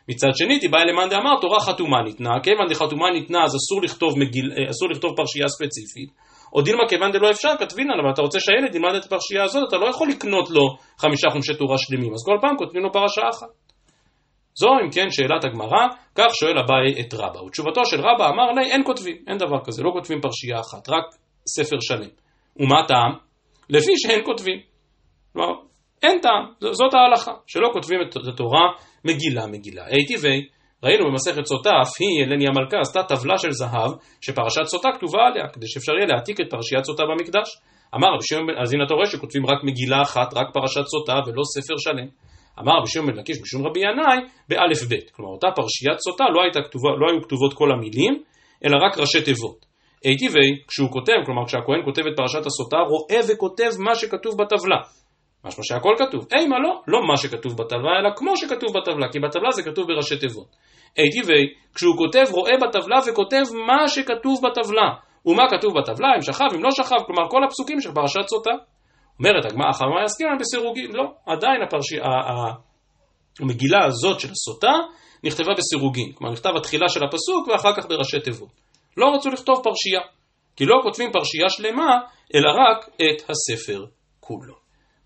מצד שני, תיבא אלמאן דאמר, תורה חתומה ניתנה, כיוון דחתומה ניתנה אז אסור לכתוב, מגיל, אה, אסור לכתוב פרשייה ספציפית, או דילמה כיוון דלא אפשר, כתבינן, אבל אתה רוצה שהילד ילמד את הפרשייה הזאת, אתה לא יכול לקנות לו חמישה חומשי תורה שלמים, אז כל פעם כותבים לו פרשה אחת. זו אם כן שאלת הגמרא, כך שואל אביי את רבא. ותשובתו של רבא אמר לי, אין כותבים, אין דבר כזה, לא כותבים פרשייה אחת, רק ספר שלם. ומה הטעם? לפי שאין כותבים. כלומר, אין טעם, זאת ההלכה, שלא כותבים את התורה מגילה מגילה. ATV, ראינו במסכת סוטה, אף היא, אלני המלכה, עשתה טבלה של זהב, שפרשת סוטה כתובה עליה, כדי שאפשר יהיה להעתיק את פרשיית סוטה במקדש. אמר רבי שמעון, אז הנה אתה רואה שכותבים רק מגילה אחת, רק פרשת סוטה, ולא ספר שלם. אמר רבי שמעון בן לקיש בשום רבי ינאי, באלף בית. כלומר, אותה פרשיית סוטה לא, כתובה, לא היו כתובות כל המילים, אלא רק ראשי תיבות. ATV, כשהוא כותב, כלומר כשהכהן כותב את פרשת הסוטה, רואה וכותב מה שכתוב בטבלה. משמע שהכל כתוב. אימה לא, לא מה שכתוב בטבלה, אלא כמו שכתוב בטבלה, כי בטבלה זה כתוב בראשי תיבות. ATV, כשהוא כותב, רואה בטבלה וכותב מה שכתוב בטבלה. ומה כתוב בטבלה, אם שכב, אם לא שכב, כלומר כל הפסוקים של פרשת סוטה. אומרת הגמרא חמה יסכימן בסירוגין, לא, עדיין הפרשי, המגילה הזאת של הסוטה נכתבה בסירוגין, כלומר נכתב התחילה של הפסוק ואחר כך בראשי תיבות. לא רצו לכתוב פרשייה, כי לא כותבים פרשייה שלמה, אלא רק את הספר כולו.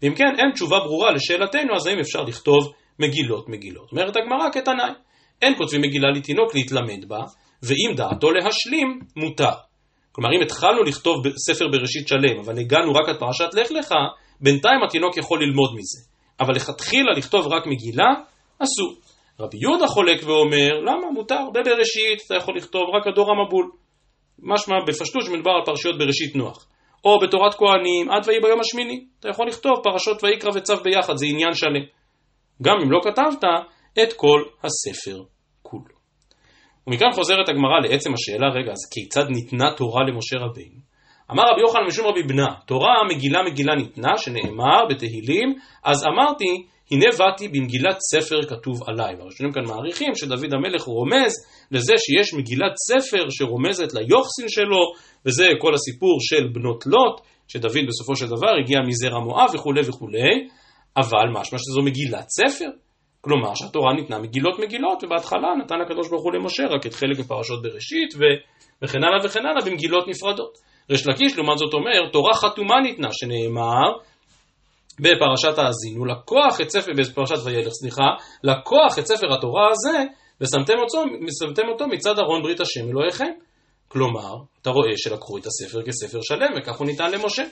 ואם כן, אין תשובה ברורה לשאלתנו, אז האם אפשר לכתוב מגילות מגילות? אומרת הגמרא כתנאי, אין כותבים מגילה לתינוק להתלמד בה, ואם דעתו להשלים, מותר. כלומר, אם התחלנו לכתוב ספר בראשית שלם, אבל הגענו רק עד פרשת לך לך, בינתיים התינוק יכול ללמוד מזה. אבל לכתחילה לכתוב רק מגילה, אסור. רבי יהודה חולק ואומר, למה מותר? בבראשית אתה יכול לכתוב רק הדור המבול. משמע בפשטות שמדובר על פרשיות בראשית נוח. או בתורת כהנים, עד ויהי ביום השמיני. אתה יכול לכתוב פרשות ויקרא וצו ביחד, זה עניין שלם. גם אם לא כתבת, את כל הספר. ומכאן חוזרת הגמרא לעצם השאלה, רגע, אז כיצד ניתנה תורה למשה רבינו? אמר רבי יוחנן משום רבי בנה, תורה מגילה מגילה ניתנה, שנאמר בתהילים, אז אמרתי, הנה באתי במגילת ספר כתוב עליי. והראשונים כאן מעריכים שדוד המלך רומז לזה שיש מגילת ספר שרומזת ליוחסין שלו, וזה כל הסיפור של בנות לוט, שדוד בסופו של דבר הגיע מזרע מואב וכולי וכולי, אבל משמע שזו מגילת ספר. כלומר שהתורה ניתנה מגילות מגילות, ובהתחלה נתן הקדוש ברוך הוא למשה רק את חלק מפרשות בראשית, ו... וכן הלאה וכן הלאה במגילות נפרדות. ריש לקיש לעומת זאת אומר, תורה חתומה ניתנה, שנאמר בפרשת האזינו, לקוח את ספר, בפרשת וילך, סליחה, לקוח את ספר התורה הזה, ושמתם אותו, אותו מצד ארון ברית השם אלוהיכם. כלומר, אתה רואה שלקחו את הספר כספר שלם, וכך הוא ניתן למשה.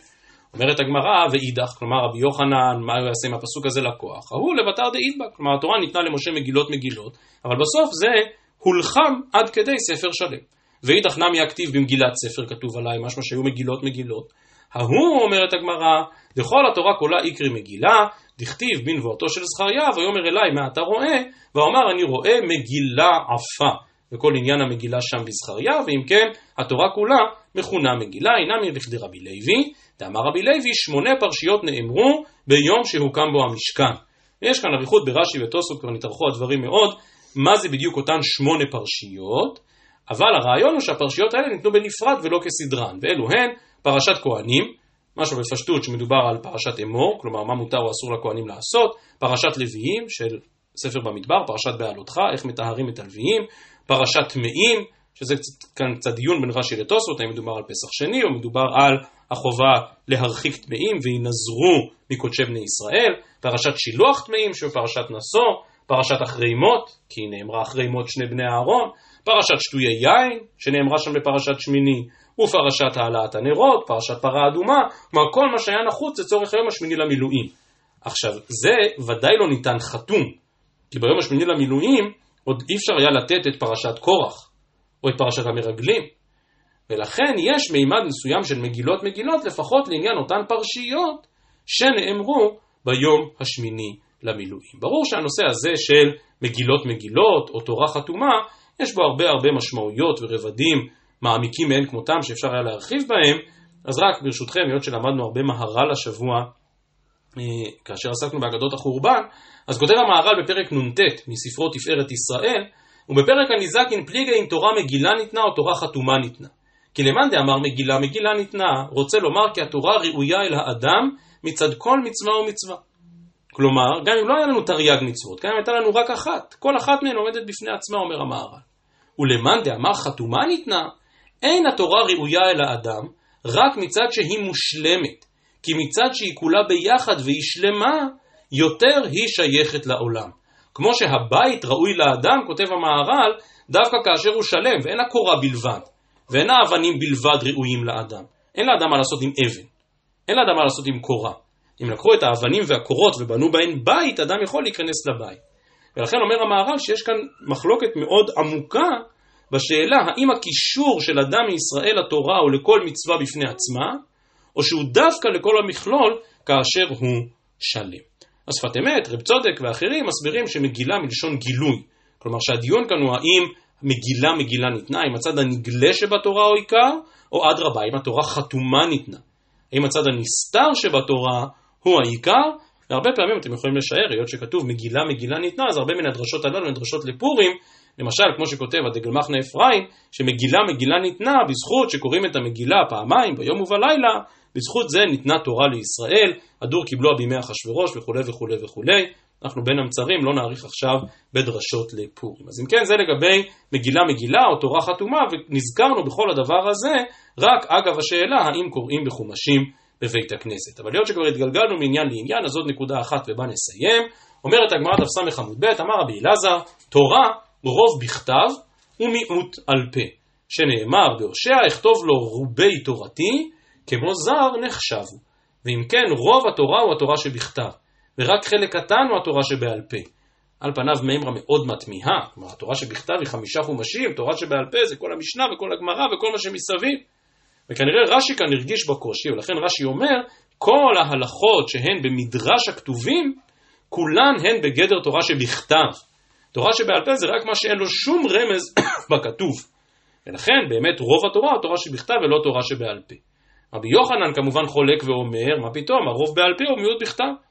אומרת הגמרא, ואידך, כלומר רבי יוחנן, מה הוא יעשה עם הפסוק הזה לקוח? ההוא לבתר דאידבק, כלומר התורה ניתנה למשה מגילות מגילות, אבל בסוף זה הולחם עד כדי ספר שלם. ואידך נמי הכתיב במגילת ספר כתוב עליי, משמע שהיו מגילות מגילות. ההוא, אומרת הגמרא, לכל התורה כולה איקרי מגילה, דכתיב בנבואתו של זכריה, ויאמר אליי מה אתה רואה? ואמר אני רואה מגילה עפה. וכל עניין המגילה שם בזכריה, ואם כן, התורה כולה מכונה מגילה, אינם לכדי רבי לוי, דאמר רבי לוי, שמונה פרשיות נאמרו ביום שהוקם בו המשכן. ויש כאן אריכות ברש"י וטוסות, כבר נתארכו הדברים מאוד, מה זה בדיוק אותן שמונה פרשיות, אבל הרעיון הוא שהפרשיות האלה ניתנו בנפרד ולא כסדרן, ואלו הן פרשת כהנים, משהו בפשטות שמדובר על פרשת אמור, כלומר מה מותר או אסור לכהנים לעשות, פרשת לוויים של ספר במדבר, פרשת בעלותך, איך מטהרים את הלוויים, פרשת טמאים, שזה כאן קצת דיון בין רש"י לתוספות, האם מדובר על פסח שני או מדובר על החובה להרחיק טמאים וינזרו מקודשי בני ישראל, פרשת שילוח טמאים שהוא פרשת נשוא, פרשת אחרי מות, כי נאמרה אחרי מות שני בני אהרון, פרשת שטויי יין, שנאמרה שם בפרשת שמיני, ופרשת העלאת הנרות, פרשת פרה אדומה, כלומר כל מה שהיה נחוץ לצורך היום השמיני למילואים. עכשיו, זה ודאי לא ניתן חתום, כי ביום השמיני למילואים עוד אי אפשר היה לתת את פרשת קורח, או את פרשת המרגלים. ולכן יש מימד מסוים של מגילות מגילות, לפחות לעניין אותן פרשיות שנאמרו ביום השמיני למילואים. ברור שהנושא הזה של מגילות מגילות, או תורה חתומה, יש בו הרבה הרבה משמעויות ורבדים מעמיקים מאין כמותם שאפשר היה להרחיב בהם, אז רק ברשותכם, היות שלמדנו הרבה מהר"ל השבוע, אה, כאשר עסקנו באגדות החורבן, אז כותב המהר"ל בפרק נ"ט מספרו תפארת ישראל, ובפרק הניזקין פליגי אם תורה מגילה ניתנה או תורה חתומה ניתנה. כי למאן דאמר מגילה מגילה ניתנה, רוצה לומר כי התורה ראויה אל האדם מצד כל מצווה ומצווה. כלומר, גם אם לא היה לנו תרי"ג מצוות, גם אם הייתה לנו רק אחת, כל אחת מהן עומדת בפני עצמה, אומר המהר"ל. ולמאן דאמר חתומה ניתנה, אין התורה ראויה אל האדם, רק מצד שהיא מושלמת. כי מצד שהיא כולה ביחד והיא שלמה, יותר היא שייכת לעולם. כמו שהבית ראוי לאדם, כותב המהר"ל, דווקא כאשר הוא שלם, ואין הקורה בלבד, ואין האבנים בלבד ראויים לאדם. אין לאדם מה לעשות עם אבן, אין לאדם מה לעשות עם קורה. אם לקחו את האבנים והקורות ובנו בהן בית, אדם יכול להיכנס לבית. ולכן אומר המהר"ל שיש כאן מחלוקת מאוד עמוקה בשאלה האם הקישור של אדם מישראל לתורה הוא לכל מצווה בפני עצמה, או שהוא דווקא לכל המכלול כאשר הוא שלם. השפת אמת, רב צודק ואחרים מסבירים שמגילה מלשון גילוי. כלומר שהדיון כאן הוא האם מגילה מגילה ניתנה, האם הצד הנגלה שבתורה הוא עיקר, או אדרבה, האם התורה חתומה ניתנה. האם הצד הנסתר שבתורה הוא העיקר, והרבה פעמים אתם יכולים לשער, היות שכתוב מגילה מגילה ניתנה, אז הרבה מן הדרשות הללו הן דרשות לפורים, למשל, כמו שכותב הדגל מחנה אפרים, שמגילה מגילה ניתנה בזכות שקוראים את המגילה פעמיים, ביום ובלילה, בזכות זה ניתנה תורה לישראל, הדור קיבלוה בימי אחשורוש וכולי וכולי וכולי. אנחנו בין המצרים, לא נאריך עכשיו בדרשות לפורים. אז אם כן, זה לגבי מגילה מגילה או תורה חתומה, ונזכרנו בכל הדבר הזה רק אגב השאלה האם קוראים בחומשים בבית הכנסת. אבל היות שכבר התגלגלנו מעניין לעניין, אז עוד נקודה אחת ובה נסיים. אומרת הגמרא דף ס' עמוד ב', אמר רבי אלעזר, תורה רוב בכתב ומיעוט על פה, שנאמר בהושע, אכתוב לו רובי תורתי, כמו זר נחשבו. ואם כן, רוב התורה הוא התורה שבכתב, ורק חלק קטן הוא התורה שבעל פה. על פניו מימרה מאוד מתמיהה, כלומר התורה שבכתב היא חמישה חומשים, תורה שבעל פה זה כל המשנה וכל הגמרא וכל מה שמסביב. וכנראה רש"י כאן הרגיש בקושי, ולכן רש"י אומר, כל ההלכות שהן במדרש הכתובים, כולן הן בגדר תורה שבכתב. תורה שבעל פה זה רק מה שאין לו שום רמז בכתוב. ולכן באמת רוב התורה הוא תורה שבכתב ולא תורה שבעל פה. רבי יוחנן כמובן חולק ואומר, מה פתאום, הרוב בעל פה הוא מיעוט בכתב.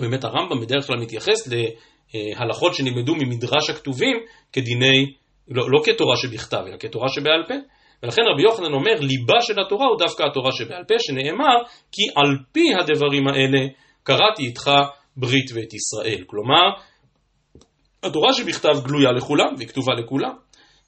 באמת הרמב"ם בדרך כלל מתייחס להלכות שנלמדו ממדרש הכתובים כדיני, לא, לא כתורה שבכתב, אלא כתורה שבעל פה. ולכן רבי יוחנן אומר, ליבה של התורה הוא דווקא התורה שבעל פה, שנאמר, כי על פי הדברים האלה קראתי איתך ברית ואת ישראל. כלומר, התורה שבכתב גלויה לכולם, והיא כתובה לכולם.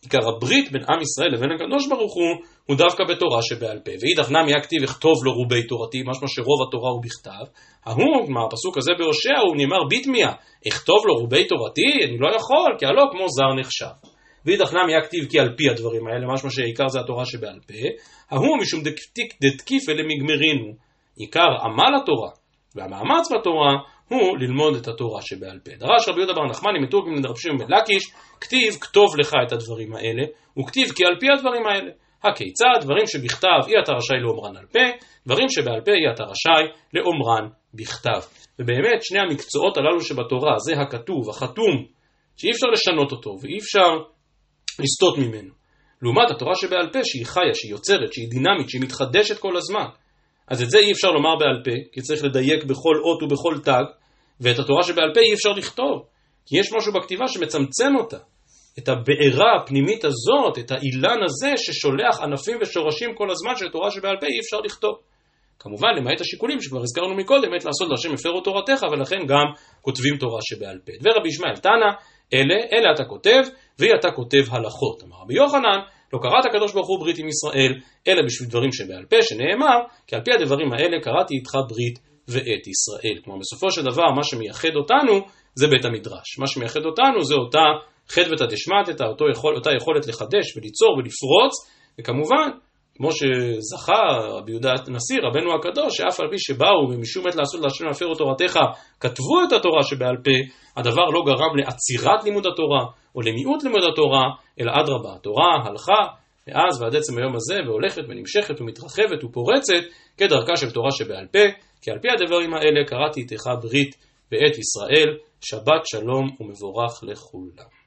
עיקר הברית בין עם ישראל לבין הקדוש ברוך הוא, הוא דווקא בתורה שבעל פה. ואידך נמי הכתיב אכתוב לו רובי תורתי, משמע שרוב התורה הוא בכתב. ההוא, מה הפסוק הזה בהושע, הוא נאמר ביטמיה, אכתוב לו רובי תורתי, אני לא יכול, כי הלא כמו זר נחשב. ואידך נמי הכתיב כי על פי הדברים האלה, משמע שעיקר זה התורה שבעל פה. ההוא משום דתקיף אלה מגמרינו. עיקר עמל התורה והמאמץ בתורה הוא ללמוד את התורה שבעל פה. דרש רבי יהודה בר נחמני מתורגם לדרב שמעון בן לקיש, כתיב כתוב לך את הדברים האלה, וכתיב כי על פי הדברים האלה. הכיצד? דברים שבכתב אי אתה רשאי לאומרן על פה, דברים שבעל פה אי אתה רשאי לאומרן בכתב. ובאמת שני המקצועות הללו שבתורה, זה הכתוב, החתום, שאי אפשר לשנות אותו ואי אפשר לסטות ממנו. לעומת התורה שבעל פה שהיא חיה, שהיא יוצרת, שהיא דינמית, שהיא מתחדשת כל הזמן. אז את זה אי אפשר לומר בעל פה, כי צריך לדייק בכל אות ובכל תג, ואת התורה שבעל פה אי אפשר לכתוב, כי יש משהו בכתיבה שמצמצם אותה. את הבעירה הפנימית הזאת, את האילן הזה ששולח ענפים ושורשים כל הזמן של תורה שבעל פה אי אפשר לכתוב. כמובן, למעט השיקולים שכבר הזכרנו מקודם, עת לעשות להשם הפרו תורתך, ולכן גם כותבים תורה שבעל פה. ורבי ישמעאל תנא, אלה, אלה אתה כותב, והיא אתה כותב הלכות. אמר רבי יוחנן, לא קראת הקדוש ברוך הוא ברית עם ישראל, אלא בשביל דברים שבעל פה, שנאמר, כי על פי הדברים האלה קראתי איתך ברית ואת ישראל. כלומר, בסופו של דבר, מה שמייחד אותנו זה בית המדרש. מה שמייחד אותנו זה אותה חדוותא דשמטתא, אותה יכולת לחדש וליצור ולפרוץ, וכמובן, כמו שזכה רבי יהודה הנשיא, רבנו הקדוש, שאף על פי שבאו ומשום עת לעשות להשם להפר תורתך, כתבו את התורה שבעל פה, הדבר לא גרם לעצירת לימוד התורה או למיעוט לימוד התורה, אלא אדרבה, התורה הלכה מאז ועד עצם היום הזה והולכת ונמשכת ומתרחבת ופורצת כדרכה של תורה שבעל פה, כי על פי הדברים האלה קראתי איתך ברית בעת ישראל, שבת שלום ומבורך לכולם.